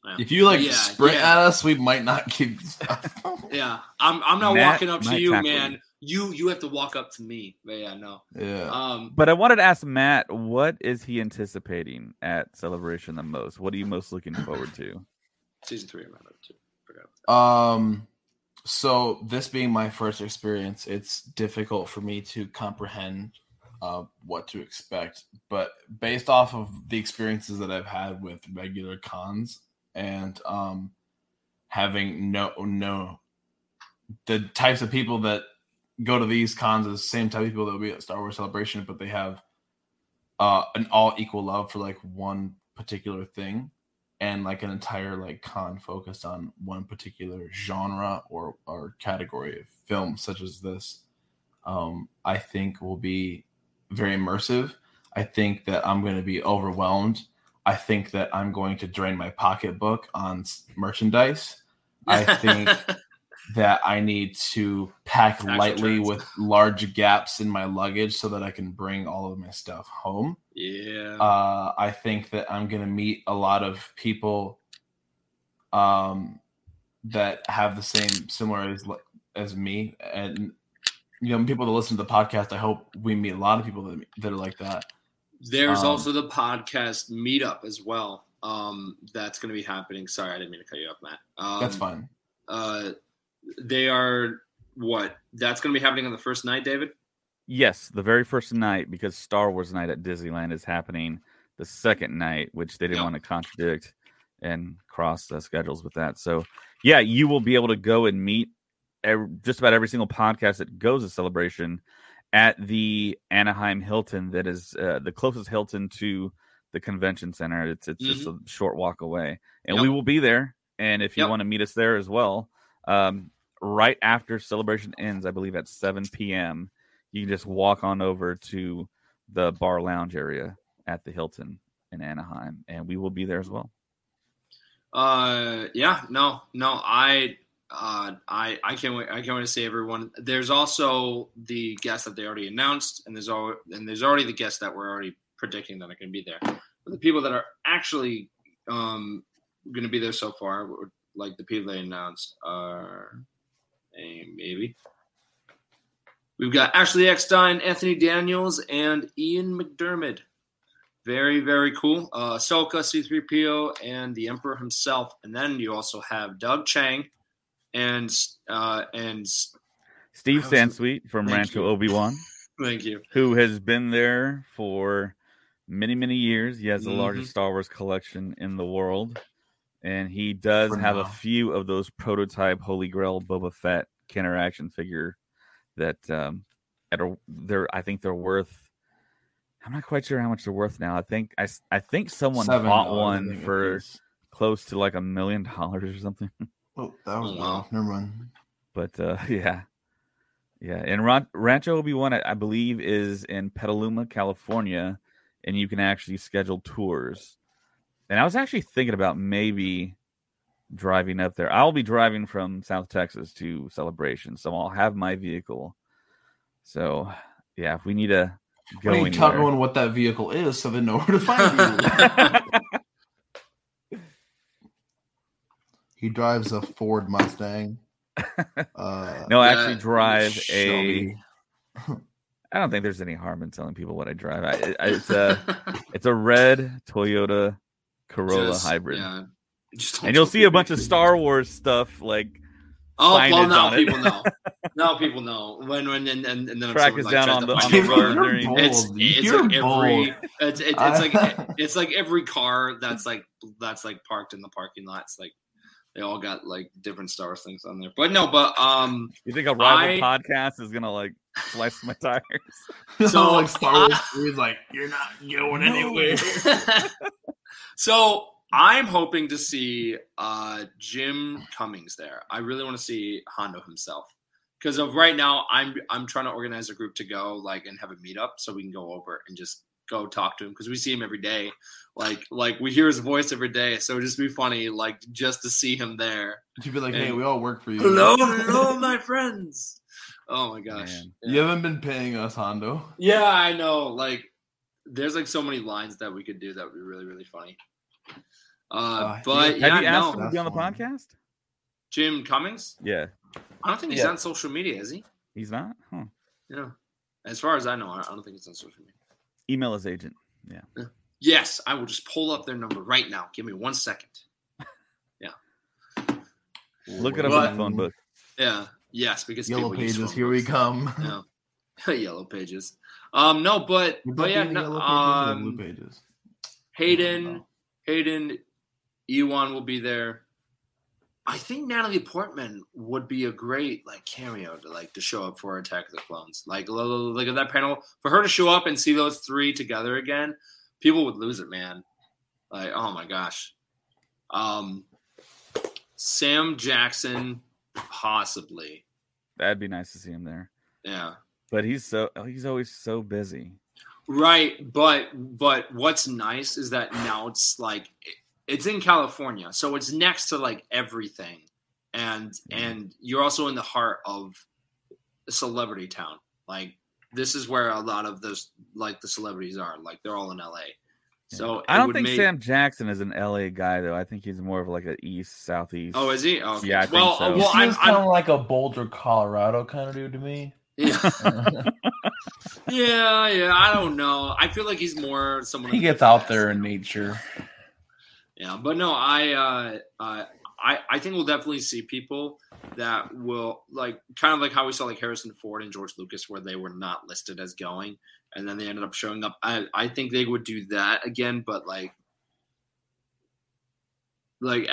Yeah. If you like Yeah, sprint yeah. at us, we might not give you stuff. Yeah, I'm I'm not Matt walking up to you, man. you. You you have to walk up to me. But yeah, no. yeah. Um, But I wanted to ask Matt, what is he anticipating at Celebration the most? What are you most looking forward to? season three, I'm out too. Forgot. Um, so this being my first experience, it's difficult for me to comprehend uh, what to expect. But based off of the experiences that I've had with regular cons and um, having no no the types of people that go to these cons are the same type of people that will be at Star Wars Celebration, but they have uh, an all equal love for like one particular thing and like an entire like con focused on one particular genre or or category of film such as this um i think will be very immersive. I think that i'm going to be overwhelmed. I think that i'm going to drain my pocketbook on merchandise. I think that i need to pack lightly with large gaps in my luggage so that i can bring all of my stuff home yeah. uh, I think that I'm going to meet a lot of people um, that have the same similar li- as me, and you know, people that listen to the podcast. I hope we meet a lot of people that that are like that. There's um, also the podcast meetup as well. Um, that's going to be happening. Sorry, I didn't mean to cut you off, Matt. Um, That's fine. Uh, they are what? That's going to be happening on the first night, David. Yes, the very first night because Star Wars night at Disneyland is happening the second night, which they didn't want to contradict and cross the schedules with that. So, yeah, you will be able to go and meet ev- just about every single podcast that goes to Celebration at the Anaheim Hilton. That is uh, the closest Hilton to the convention center. It's it's just a short walk away, and Yep. we will be there. And if you Yep. want to meet us there as well, um, right after celebration ends, I believe at 7 p.m you can just walk on over to the bar lounge area at the Hilton in Anaheim, and we will be there as well. Uh, yeah, no, no, I, uh, I, I can't wait. I can't wait to see everyone. There's also the guests that they already announced, and there's all, and there's already the guests that we're already predicting that are going to be there. But the people that are actually um going to be there so far, like the people they announced, are maybe. We've got Ashley Eckstein, Anthony Daniels, and Ian McDiarmid. Very, very cool. Uh, Ahsoka, C3PO, and the Emperor himself. And then you also have Doug Chiang and uh, and Steve Sansweet from Thank Rancho. Obi Wan, thank you. who has been there for many, many years. He has the Mhm. largest Star Wars collection in the world, and he does For have now. a few of those prototype Holy Grail Boba Fett Kenner action figure that um, at a, they're I think they're worth. I'm not quite sure how much they're worth now. I think I, I think someone Seven bought one for close to like a million dollars or something. Oh, that was Oh, wow. wow. Never mind. But uh, yeah, yeah. And Ran- Rancho Obi Wan, I, I believe, is in Petaluma, California, and you can actually schedule tours. And I was actually thinking about maybe driving up there. I'll be driving from South Texas to Celebration, so I'll have my vehicle. So yeah, if we need to go Why don't tell everyone what that vehicle is so they know where to find you? he drives a Ford Mustang. Uh, no, I actually drive a. I don't think there's any harm in telling people what I drive. I, I, it's a it's a red Toyota Corolla Just- hybrid. Yeah. Just and you'll see a bunch of Star Wars stuff like Oh, well, now on it. people know. now people know when when and and, and then if Track is like, down on the- on the road during- You're It's bold. it's You're like every bold. it's it's, it's like it's like every car that's like that's like parked in the parking lots like they all got like different Star Wars things on there. But no, but um you think a rival I- podcast is gonna like slice my tires. So, so like Star Wars, uh, he's like, "You're not going anywhere." So I'm hoping to see uh, Jim Cummings there. I really want to see Hondo himself because of right now. I'm I'm trying to organize a group to go like and have a meetup so we can go over and just go talk to him because we see him every day. Like like we hear his voice every day, so it'd just be funny like just to see him there. You'd be like, "Hey, we all work for you." Hello, hello, my friends. Oh my gosh. Man. You haven't been paying us, Hondo. Yeah, I know. Like, there's like so many lines that we could do that would be really, really funny. Uh, Uh, but Have yeah, Have you asked no, him to be on the That's podcast? Jim Cummings. Yeah, I don't think he's Yeah. on social media, is he? he's not. Huh. Yeah. As far as I know, I I don't think he's on social media. Email his agent. Yeah. Yes, I will just pull up their number right now. Give me one second. Yeah. Look it up But- in the phone book. Yeah. Yes, because Yellow people use pages, phone here we come. Yeah. Yellow pages. Um, no, but but yeah, no, yellow pages or um, blue pages. Hayden, Hayden, Ewan will be there. I think Natalie Portman would be a great like cameo to like to show up for Attack of the Clones. Like l- l- look at that panel for her to show up and see those three together again. People would lose it, man. Like oh my gosh. Um, Sam Jackson, possibly. That'd be nice to see him there. Yeah. But he's so oh, he's always so busy. Right, but but what's nice is that now it's like it's in California, so it's next to like everything, and and you're also in the heart of a celebrity town. Like this is where a lot of those like the celebrities are. Like they're all in LA. So I don't think make- Sam Jackson is an LA guy though. I think he's more of like an east southeast. Oh, is he? Oh, okay. Yeah, I think well, so. He well, he I'm, seems kind I'm of like a Boulder, Colorado kind of dude to me. Yeah, yeah, yeah. I don't know. I feel like he's more someone he gets out there in nature. Yeah, but no, I, uh, uh, I, I think we'll definitely see people that will like kind of like how we saw like Harrison Ford and George Lucas, where they were not listed as going, and then they ended up showing up. I, I think they would do that again, but like, like,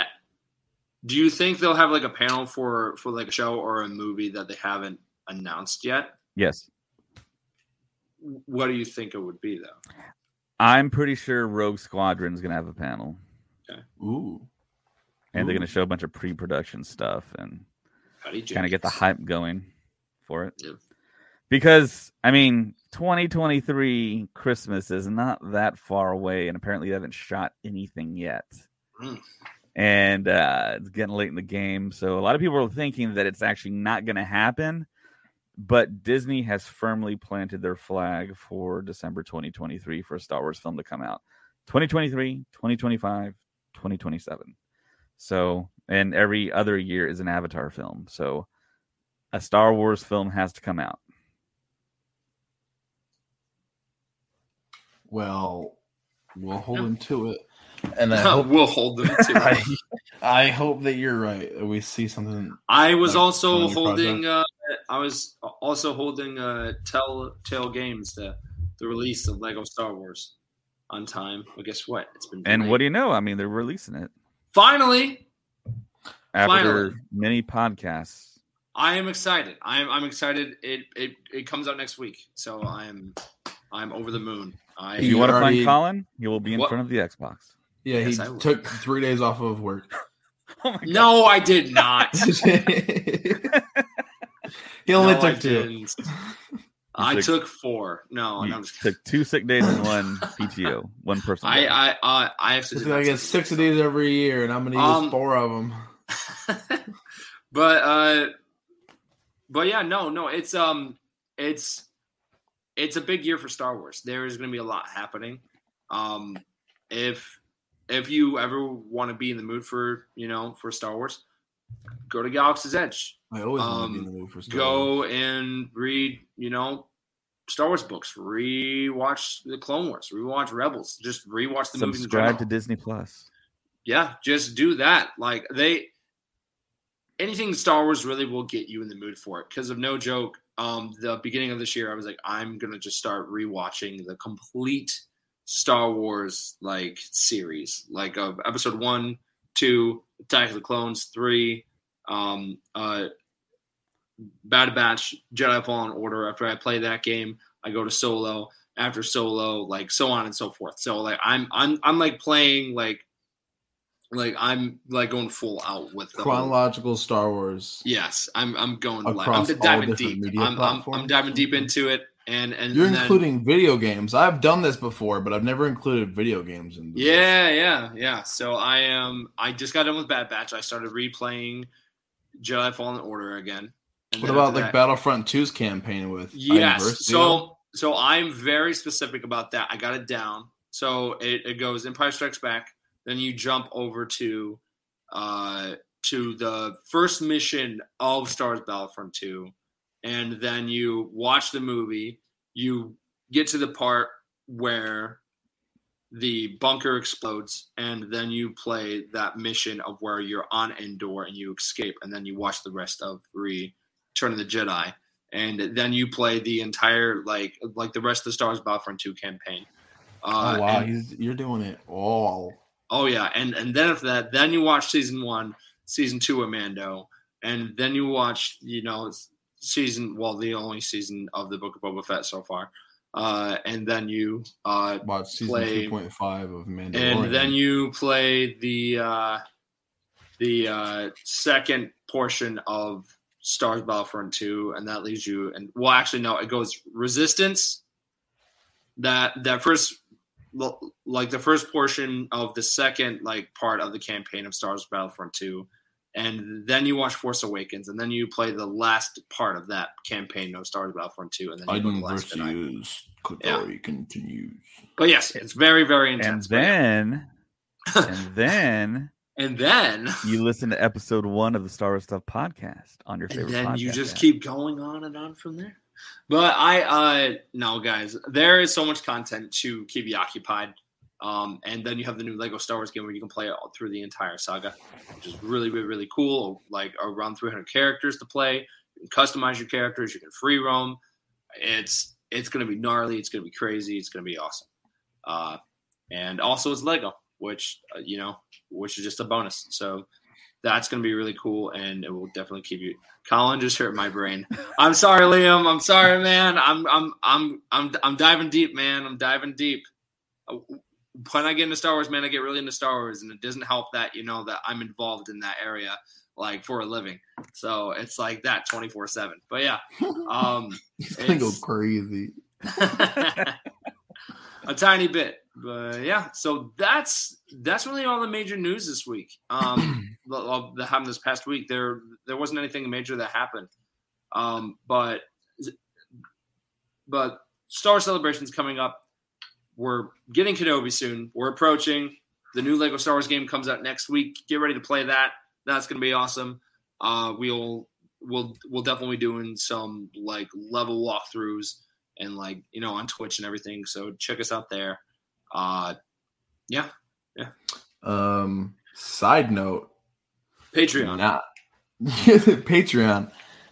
do you think they'll have like a panel for for like a show or a movie that they haven't announced yet? yes. What do you think it would be though? I'm pretty sure Rogue Squadron's gonna have a panel. Ooh. And they're gonna show a bunch of pre production stuff and Patty kind of get the hype going for it. Yeah. Because I mean, 2023 Christmas is not that far away, and apparently they haven't shot anything yet. Mm. And uh, it's getting late in the game, so a lot of people are thinking that it's actually not going to happen. But Disney has firmly planted their flag for December 2023 for a Star Wars film to come out. 2023, 2025, 2027. So, and every other year is an Avatar film. So, a Star Wars film has to come out. Well, we'll hold Yeah. him to it. And I hope we'll hold them to. I. I hope that you're right. that We see something. I was Like, also holding. Uh, I was also holding uh, Telltale Games the the release of Lego Star Wars on time. But guess what? It's been And delayed. what do you know? I mean, they're releasing it finally after Finally. many podcasts. I am excited. I'm I'm excited. It it it comes out next week, so I'm I'm over the moon. I If you want to find Colin, you will be in What? front of the Xbox. Yeah, Yes, he took three days off of work. Oh my god. no, I did not. he only No, took I two. didn't. I took- took four. No, no I'm just took two sick days and one PTO, one person. I I I I have to. It's do like I get six of these every year, and I'm gonna use Um, four of them. but uh but yeah no no it's um it's it's a big year for star wars there is going to be a lot happening um if if you ever want to be in the mood for you know for star wars go to galaxy's edge I always want to um, be in the mood for Star Wars. go and read you know star wars books rewatch the clone wars rewatch rebels just rewatch the movies subscribe to. Disney Plus. yeah just do that like they anything star wars really will get you in the mood for it because of no joke um the beginning of this year i was like i'm gonna just start rewatching the complete star wars like series. Like of episode one two attack of the clones three um uh bad batch jedi fallen order. After i play that game i go to solo. After solo like so on and so forth. So like i'm i'm i'm like playing like like I'm like going full out with the whole- Chronological Star Wars. Yes, I'm I'm going like Across I'm diving deep. I'm, I'm I'm diving deep into it, and and You're and then- including video games. I've done this before, but I've never included video games in. Yeah, yeah, yeah. So I am. I just got done with Bad Batch. I started replaying Jedi Fallen Order again. What about like that- Battlefront 2's campaign with Yes. So so I'm very specific about that. I got it down. So it, it goes Empire Strikes Back. Then you jump over to uh to the first mission of Star Wars Battlefront 2. And then you watch the movie. You get to the part where the bunker explodes, and then you play that mission of where you're on Endor and you escape, and then you watch the rest of Return of the Jedi and then you play the entire like like the rest of the Star Wars Battlefront 2 campaign. Uh, oh wow, and- you're doing it all. oh yeah, and and then after that, then you watch season one, season two of Mando, and then you watch you know season well the only season of the Book of Boba Fett so far, uh, and then you uh, Watch season Play- 2.5 of Mandalorian. and then you play the uh, the uh, second portion of Star Wars Battlefront 2, and that leaves you and well, actually no, it goes Resistance. That that first like the first portion of the second like part of the campaign of Star Wars Battlefront 2, and then you watch Force Awakens, and then you play the last part of that campaign No Star Wars Battlefront 2, and then you go to Iden the Last Jedi. versus Qatari continues. But yes, it's very very And intense. but yeah. then, and then and then you listen to episode one of the Star Wars Stuff podcast on your favorite. and favorite then podcast. you just app. keep going on and on from there. But I, uh, no, guys, there is so much content to keep you occupied. Um, and then you have the new Lego Star Wars game where you can play it all through the entire saga, which is really, really, really cool. Like around 300 characters to play. You can customize your characters. You can free roam. It's it's going to be gnarly. It's going to be crazy. It's going to be awesome. Uh, and also it's Lego, which uh, you know, which is just a bonus. So that's going to be really cool, and it will definitely keep you. Colin just hurt my brain. I'm sorry, Liam. I'm sorry, man. I'm I'm I'm I'm I'm diving deep, man. I'm diving deep. When I get into Star Wars, man, I get really into Star Wars, and it doesn't help that you know that I'm involved in that area like for a living. So it's like that 24 seven. But yeah, um, He's gonna go crazy. a tiny bit but yeah so that's that's really all the major news this week um the- that happened this past week there there wasn't anything major that happened um but but star celebrations coming up we're getting kenobi soon. We're approaching. The new lego star wars game comes out next week. Get ready to play that. That's going to be awesome. Uh we'll we'll we'll definitely be doing some like level walkthroughs and like you know on Twitch and everything. So check us out there. Uh, yeah, Um, side note, Patreon. not. Patreon,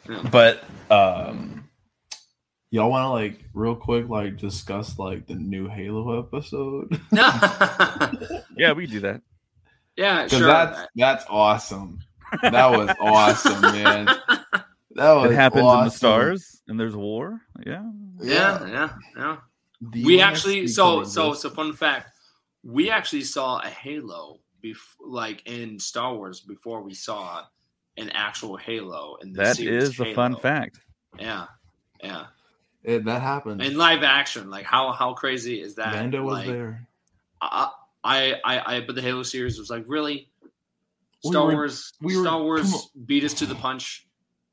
Yeah. but um, y'all want to like real quick like discuss like the new Halo episode yeah, we do that. yeah, sure. that's that's awesome. That was awesome, man. That was it happens in the stars, and there's war. Yeah. Yeah, yeah, yeah. Do you we actually speak so so this? so fun fact we actually saw a halo before like in star wars before we saw an actual halo in the That series is a fun fact. yeah yeah It- that happened. in live action like how how crazy is that Mando was like, there. I, I i i but the halo series was like really We star were- wars we were- star wars beat us to the punch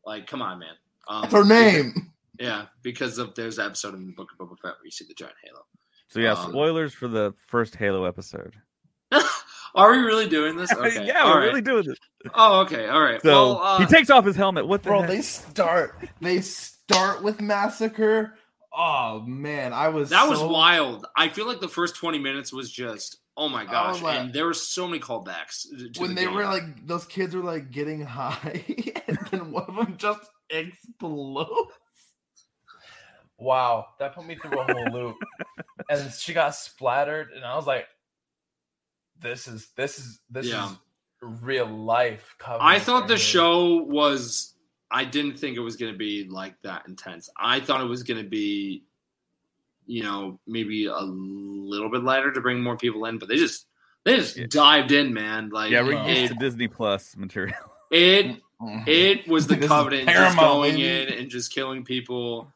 like come on man um, That's her name. yeah because of there's an episode in the book of boba fett where you see the giant halo So yeah, Um, spoilers for the first Halo episode. Are we really doing this? Okay. yeah, all we're right. really doing this. Oh, okay. All right. So well, uh, he takes off his helmet. What the Bro, heck? they start they start with massacre. Oh man, I was that was wild. I feel like the first 20 minutes was just, oh my gosh. like- and there were so many callbacks. to when the they game. were like those kids were like getting high and then one of them just explodes. Wow, that put me through a whole loop. And she got splattered, and I was like, "This is this is this Yeah. is real life." I thought the right show was, I didn't think it was going to be like that intense. I thought it was going to be, you know, maybe a little bit lighter to bring more people in, but they just, they just Yeah. dived in, man. Like, yeah, we're used to Disney Plus material. it Mhm. It was the covenant just going baby. in and just killing people.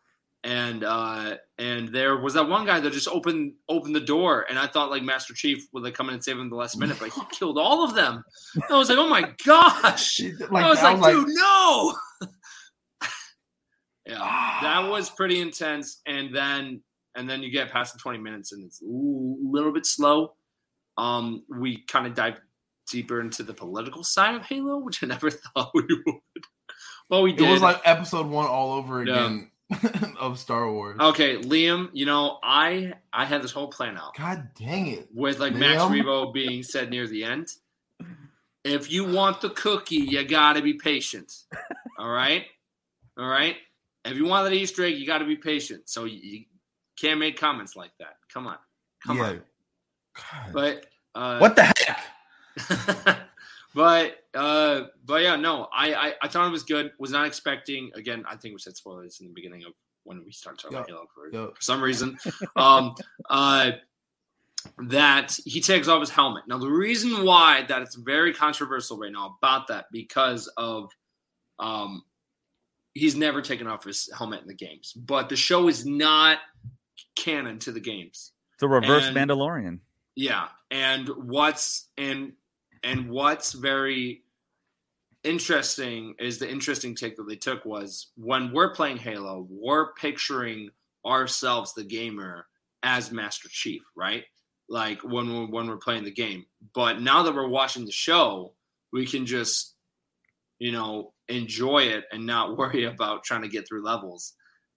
And uh and there was that one guy that just opened opened the door and I thought like Master Chief would like come in and save him the last minute, but he killed all of them. I was like, oh my gosh. She- I was I like, dude, no. Yeah, Ah. that was pretty intense. And then and then you get past the 20 minutes and it's a little bit slow. Um, we kind of dive deeper into the political side of Halo, which I never thought we would. Well, we did. it was like episode one all over Yeah. again of Star Wars. okay, Liam. You know, I I had this whole plan out God dang it. with like Max Liam? Rebo being said near the end. If you want the cookie, you gotta be patient. All right, all right. If you want that Easter egg, you gotta be patient. So you, you can't make comments like that. Come on, come yeah. on. God. But uh, what the heck? but uh but yeah no I, I i thought it was good was not expecting again i think we said spoilers in the beginning of when we started talking about halo for, for some reason um uh that he takes off his helmet now the reason why that it's very controversial right now about that because of um he's never taken off his helmet in the games but the show is not canon to the games It's a reverse And- Mandalorian. yeah, and what's and and what's very interesting is the interesting take that they took was when we're playing Halo, we're picturing ourselves, the gamer, as Master Chief, right? Like when we're, when we're playing the game. But now that we're watching the show, we can just, you know, enjoy it and not worry about trying to get through levels.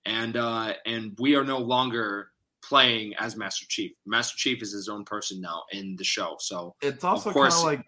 And uh, and we are no longer playing as Master Chief. Master Chief is his own person now in the show. So It's also kind course- of like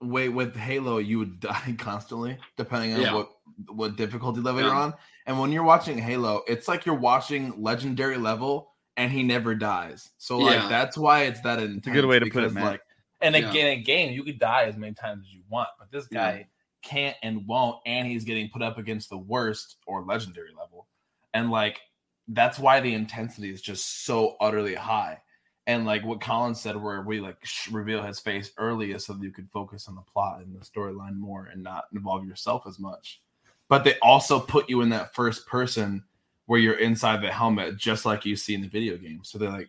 wait with Halo, you would die constantly depending on Yeah. what what difficulty level Yeah. you're on. And when you're watching Halo, it's like you're watching legendary level and he never dies. So like Yeah. that's why it's that intense. a good way to put it, man. Like And Yeah. again, in a game, you could die as many times as you want, but this Yeah. guy, can't and won't, and he's getting put up against the worst or legendary level. And like that's why the intensity is just so utterly high. And like what Colin said, where we like sh- reveal his face early so that you could focus on the plot and the storyline more and not involve yourself as much. But they also put you in that first person where you're inside the helmet, just like you see in the video game. So they like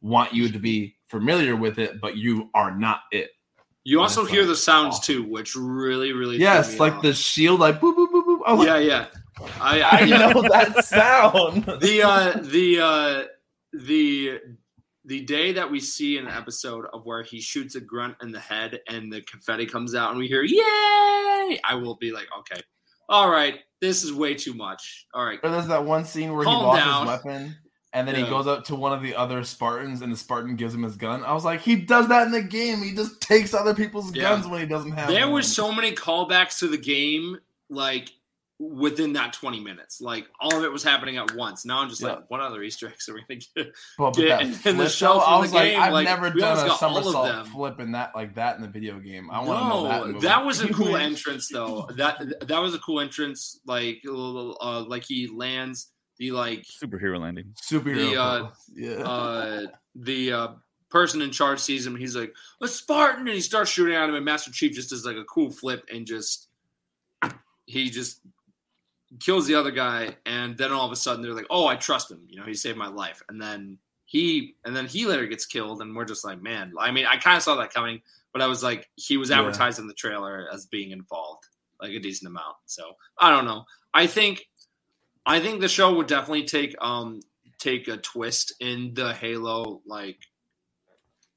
want you to be familiar with it, but you are not it. You also hear like the sounds awesome. too, which really, really threw Yes, like off. the shield, like boop boop boop boop. I was yeah, yeah. I, I, I know that sound. the uh the uh the the day that we see an episode of where he shoots a grunt in the head and the confetti comes out and we hear yay i will be like okay all right this is way too much all right Or there's that one scene where Calm he lost down. his weapon and then Yeah. he goes up to one of the other Spartans and the Spartan gives him his gun. I was like, he does that in the game. He just takes other people's Yeah. guns when he doesn't have there were so many callbacks to the game like within that 20 minutes. Like all of it was happening at once. Now I'm just Yeah. like, what other Easter eggs are we gonna get? But, but Yeah, that and- and the show I was the like, game, I've like, never done a got all of somersault flip in that like that in the video game. I want to know that. in No, that was a cool entrance though. That that was a cool entrance. Like uh, like he lands the like Superhero landing. superhero. the, uh, yeah. uh the uh person in charge sees him he's like a spartan and he starts shooting at him and master chief just does like a cool flip and just he just kills the other guy and then all of a sudden they're like oh i trust him you know he saved my life and then he and then he later gets killed and we're just like man i mean i kind of saw that coming but i was like he was Yeah. advertised in the trailer as being involved like a decent amount so i don't know i think i think the show would definitely take um take a twist in the Halo like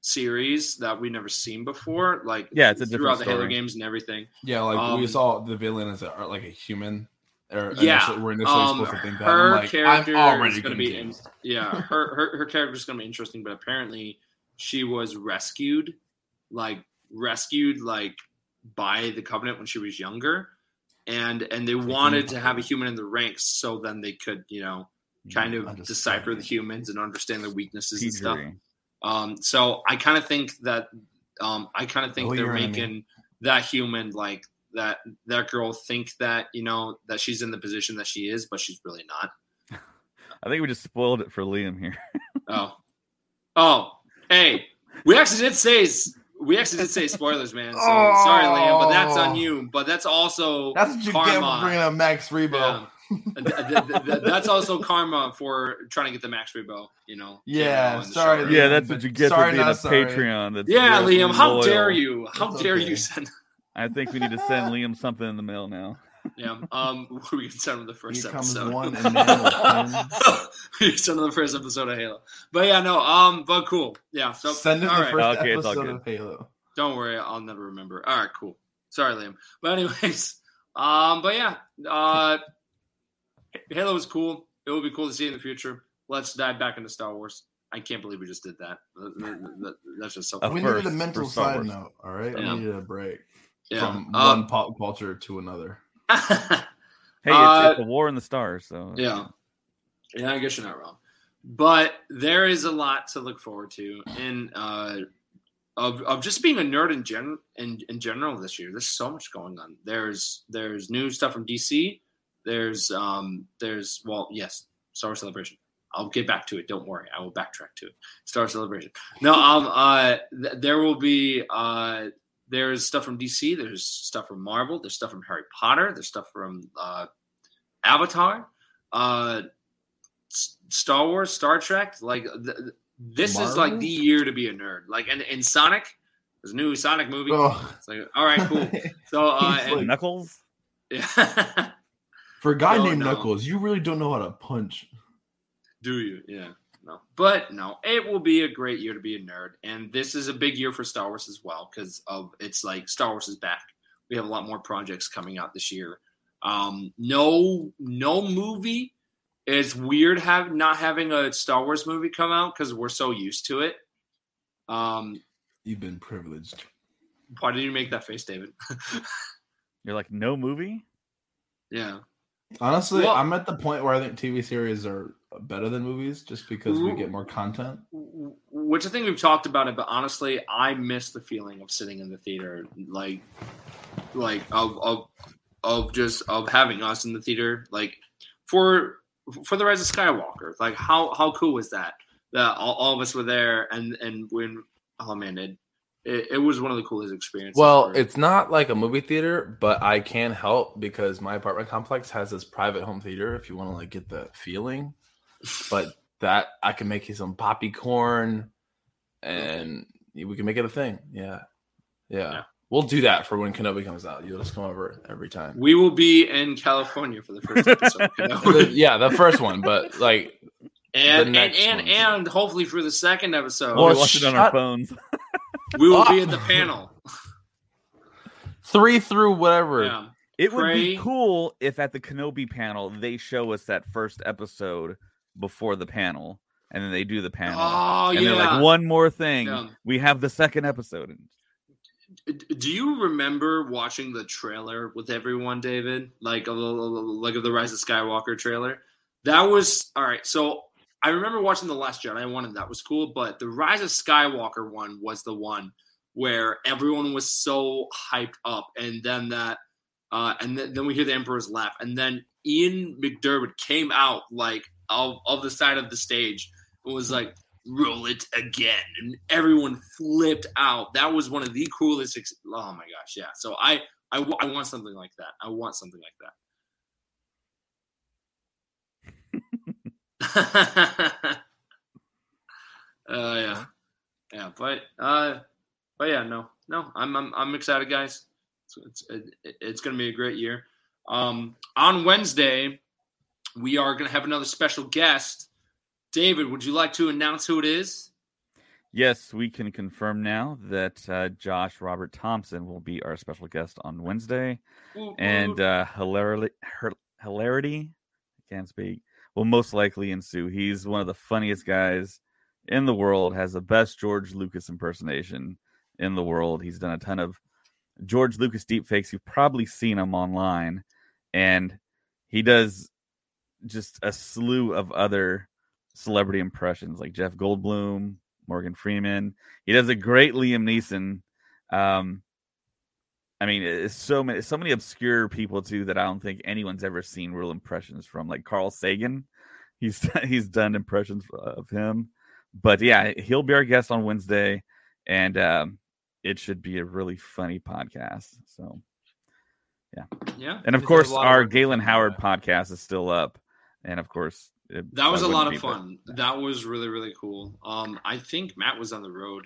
series that we never seen before. Like Yeah, it's a different throughout the Halo games and everything. yeah, like we um, saw the villain as a, like a human. Or Yeah, initially, we're initially Um, supposed to think that. her like, character I'm already is going to be in, yeah her her her character is going to be interesting, but apparently she was rescued, like rescued like by the Covenant when she was younger, and and they wanted to have a human in the ranks so then they could you know kind of Understand. decipher the humans and understand their weaknesses and stuff. Um, so I kind of think that um, I kind of think Oh, they're making that human like that that girl think that you know that she's in the position that she is, but she's really not. I think we just spoiled it for Liam here. Oh, oh, hey, we actually did say we actually did say spoilers, man. So sorry, Liam, but that's on Oh. you. But that's also That's what you karma. get for bringing up Max Rebo. Yeah. Th- th- th- th- that's also karma for trying to get the max rebo. You know. Yeah, cameo in the sorry, show. Liam. yeah, that's what you get sorry, for being a sorry. Patreon. That's Yeah, Liam, how loyal. dare you? How It's dare okay. you send? I think we need to send Liam something in the mail now. Yeah, um, we can send him the first Here comes episode. one and man we can send him the first episode of Halo. But yeah, no, um, but cool. Yeah, so Send him all the right. first Okay, episode good. of Halo. Don't worry, I'll never remember. All right, cool. Sorry, Liam. But anyways, um, but yeah, uh, Halo was cool. It will be cool to see in the future. Let's dive back into Star Wars. I can't believe we just did that. That- that- that- That's just so. Of we course, needed a mental side Wars. note. All right, Yeah. we needed a break Yeah. from Um, one pop culture to another. Hey, Uh, it's, it's a war in the stars, so Yeah. Yeah, I guess you're not wrong. But there is a lot to look forward to in uh of, of just being a nerd in gen in, in general this year. There's so much going on. There's there's new stuff from DC. There's um there's well, yes, Star Wars Celebration. I'll get back to it. Don't worry. I will backtrack to it. Star Celebration. No, um uh th- there will be uh there's stuff from DC, there's stuff from Marvel, there's stuff from Harry Potter, there's stuff from uh Avatar, uh, S- Star Wars, Star Trek. Like th- th- this is like the year to be a nerd. Like and in Sonic, there's a new Sonic movie. Oh. It's like all right, cool. So uh, He's like- and, Knuckles. yeah. For a guy No, named no. Knuckles, you really don't know how to punch. do you? Yeah. No, but no, it will be a great year to be a nerd, and this is a big year for Star Wars as well because of it's like Star Wars is back. We have a lot more projects coming out this year. Um, no, no movie. It's weird have not having a Star Wars movie come out because we're so used to it. Um, You've been privileged. why did you make that face, David? You're like no movie. yeah, Honestly, Well- I'm at the point where I think TV series are better than movies just because we get more content. which I think we've talked about it, but honestly, I miss the feeling of sitting in the theater, like, like of of of just of having us in the theater, like for for the Rise of Skywalker. Like, how how cool was that? That all, all of us were there, and and when oh man, it it, it was one of the coolest experiences. Well, it's not like a movie theater, but I can help because my apartment complex has this private home theater. If you want to like get the feeling, but that I can make you some poppy corn, and we can make it a thing. Yeah, yeah. Yeah. We'll do that for when Kenobi comes out. You'll just come over every time. we will be in California for the first episode. The- yeah, the first one, but like and and next and, one. and hopefully for the second episode, We'll Well, be it on our phones. we will be at the panel. three through whatever. Yeah. It would be cool if at the Kenobi panel they show us that first episode before the panel, and then they do the panel, Oh and yeah. they're like, one more thing, Yeah. we have the second episode. Do you remember watching the trailer with everyone, David? Like, a like of the Rise of Skywalker trailer. That was all right. So I remember watching the Last Jedi one, and that was cool. But the Rise of Skywalker one was the one where everyone was so hyped up, and then that, uh, and then, then we hear the Emperor's laugh, and then Ian McDiarmid came out like of, of the side of the stage and was like, roll it again. And everyone flipped out. That was one of the coolest. Ex- oh my gosh. Yeah. So I, I, I want something like that. I want something like that. uh, yeah. Yeah. But, uh, but yeah, no, no, I'm, I'm, I'm excited guys. It's, it's, it's going to be a great year. Um, on Wednesday, we are going to have another special guest. David, would you like to announce who it is? Yes, we can confirm now that uh, Josh Robert Thompson will be our special guest on Wednesday, ooh, and uh, hilarity, hilarity, I can't speak, will most likely ensue. He's one of the funniest guys in the world. Has the best George Lucas impersonation in the world. He's done a ton of George Lucas deepfakes. You've probably seen him online, and he does just a slew of other celebrity impressions like Jeff Goldblum, Morgan Freeman. He does a great Liam Neeson. Um, I mean, it's so many, so many obscure people too that I don't think anyone's ever seen real impressions from. Like Carl Sagan, he's he's done impressions of him. But yeah, he'll be our guest on Wednesday, and um, it should be a really funny podcast. So yeah, yeah. And of course, our of Galen Howard podcast is still up, and of course, it, that was a lot of fun. That was really really cool. Um, I think Matt was on the road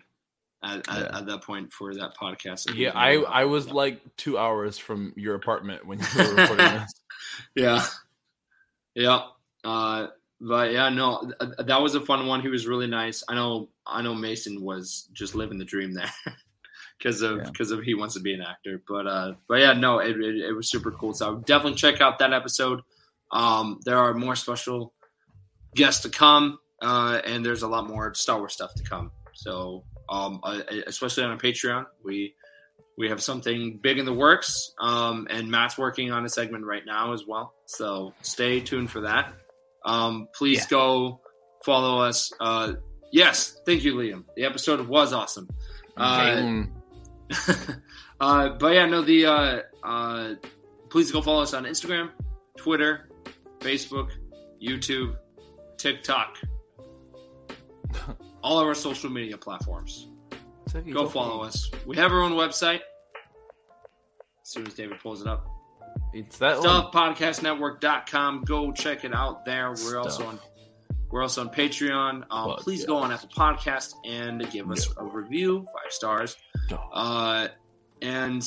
at, yeah. at, at that point for that podcast. Yeah, I I was like two hours from your apartment when you were recording this. Yeah, yeah. Uh, but yeah, no, that was a fun one. He was really nice. I know. I know Mason was just living the dream there. because of because yeah. of he wants to be an actor. But uh, but yeah, no, it, it, it was super cool. So definitely check out that episode. Um, there are more special guests to come, uh, and there's a lot more Star Wars stuff to come. So um, especially on our Patreon, we we have something big in the works, um, and Matt's working on a segment right now as well. So stay tuned for that. Um, please yeah. go follow us. Uh, yes, thank you, Liam. The episode was awesome. Uh, uh, but yeah, no, the uh, uh, please go follow us on Instagram, Twitter, Facebook, YouTube, TikTok, all of our social media platforms. Go follow us. We have our own website. As soon as David pulls it up, it's that stuffpodcastnetwork.com. Go check it out there. We're Stuff. also on we're also on Patreon. Um, please go on Apple Podcast and give us a review, five stars. Uh, and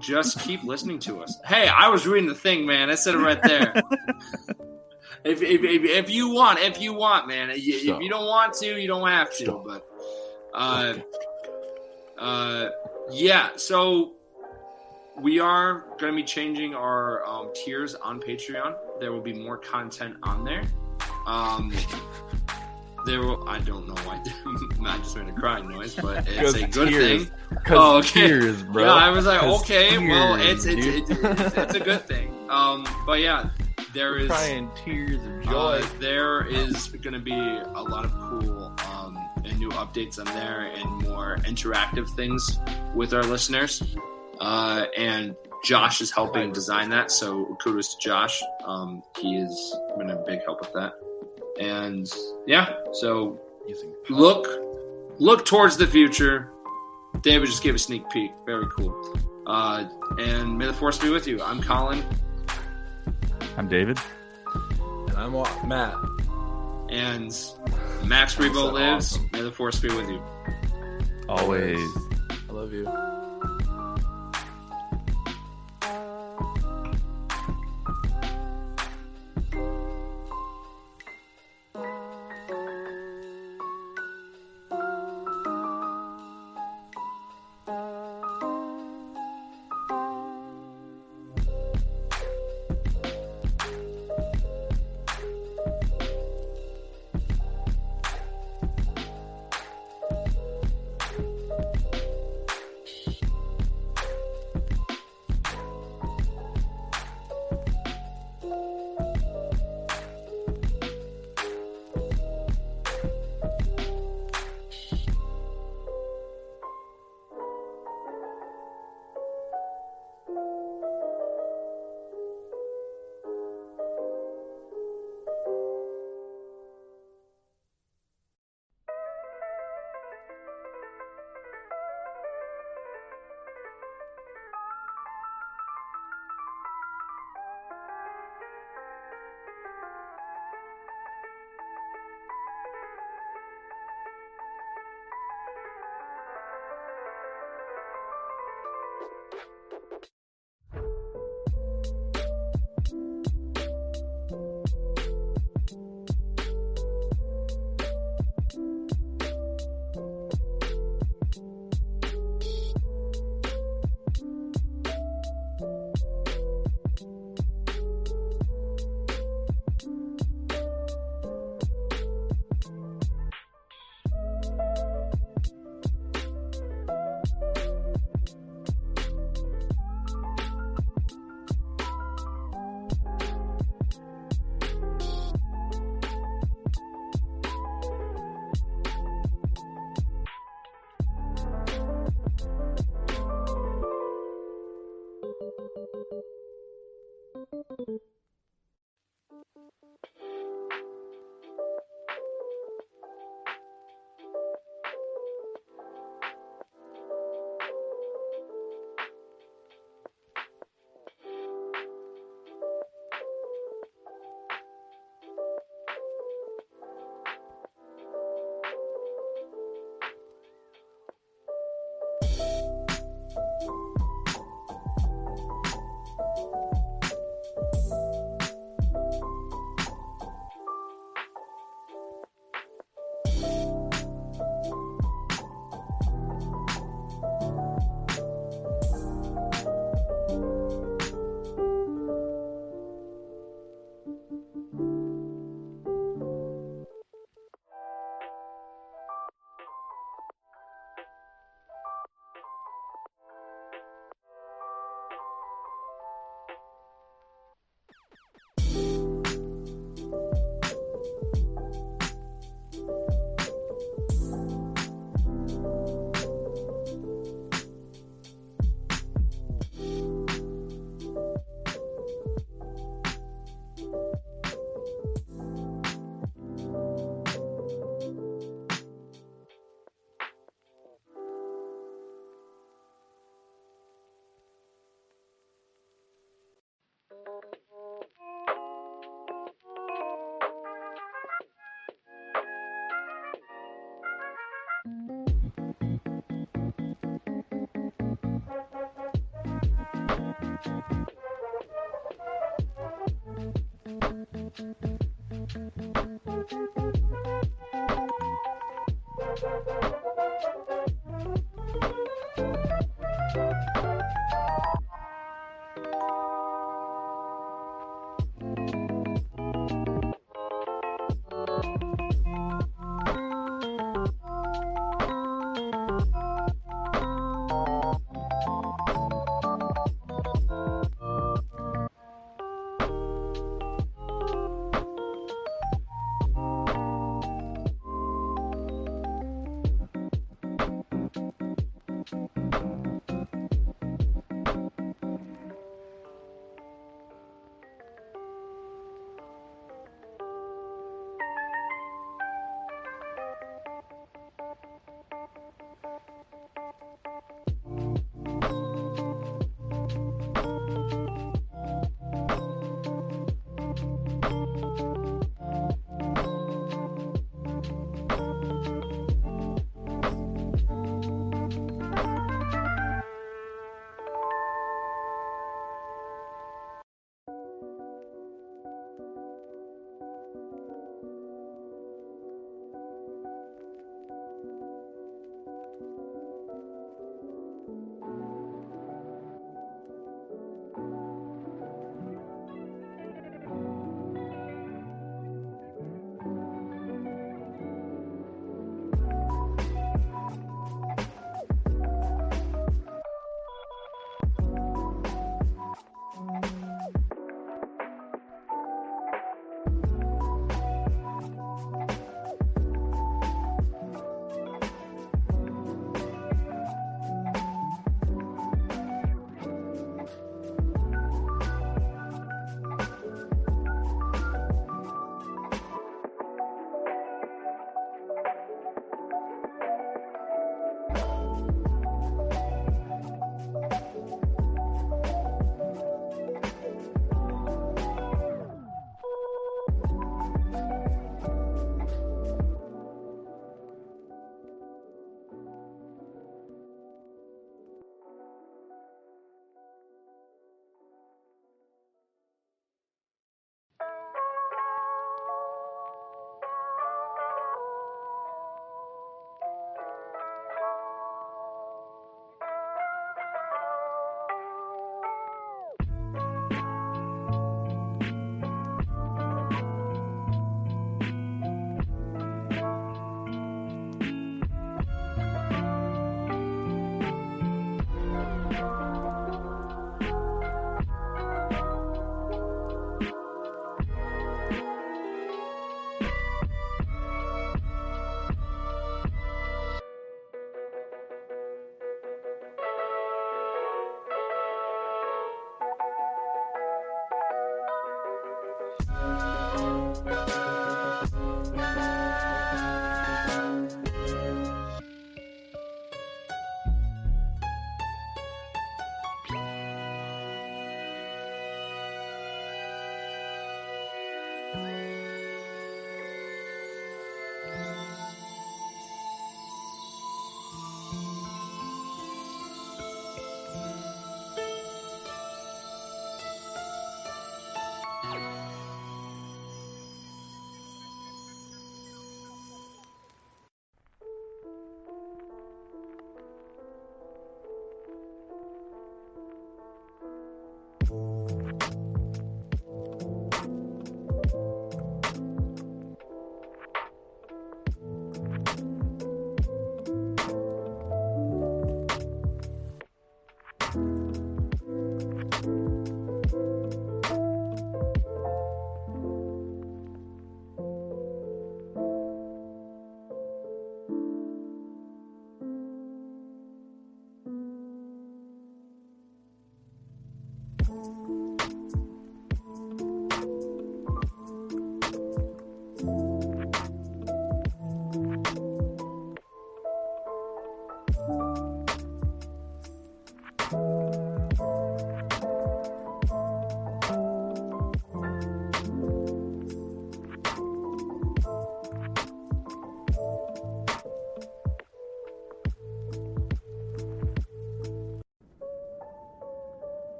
just keep listening to us. Hey, I was reading the thing, man. I said it right there. if, if, if, if, you want, if you want, man. If you don't want to, you don't have to. But uh, uh, yeah. So we are going to be changing our um, tiers on Patreon. There will be more content on there. Um, there will, I don't know why I just made a crying noise, but it's a good tears. thing. Oh, okay. Tears, bro. Yeah, I was like, okay, tears, well, it's it's, it's, it's, it's a good thing. Um, but yeah, there is crying tears of joy. Uh, there is going to be a lot of cool um, and new updates on there, and more interactive things with our listeners. Uh, and Josh is helping design that, so kudos to Josh. Um, he has been a big help with that. And yeah, so look look towards the future. David just gave a sneak peek. Very cool. Uh, and may the force be with you. I'm Colin. I'm David. And I'm Matt. And Max Rebo lives. Awesome. May the force be with you. Always. I love you.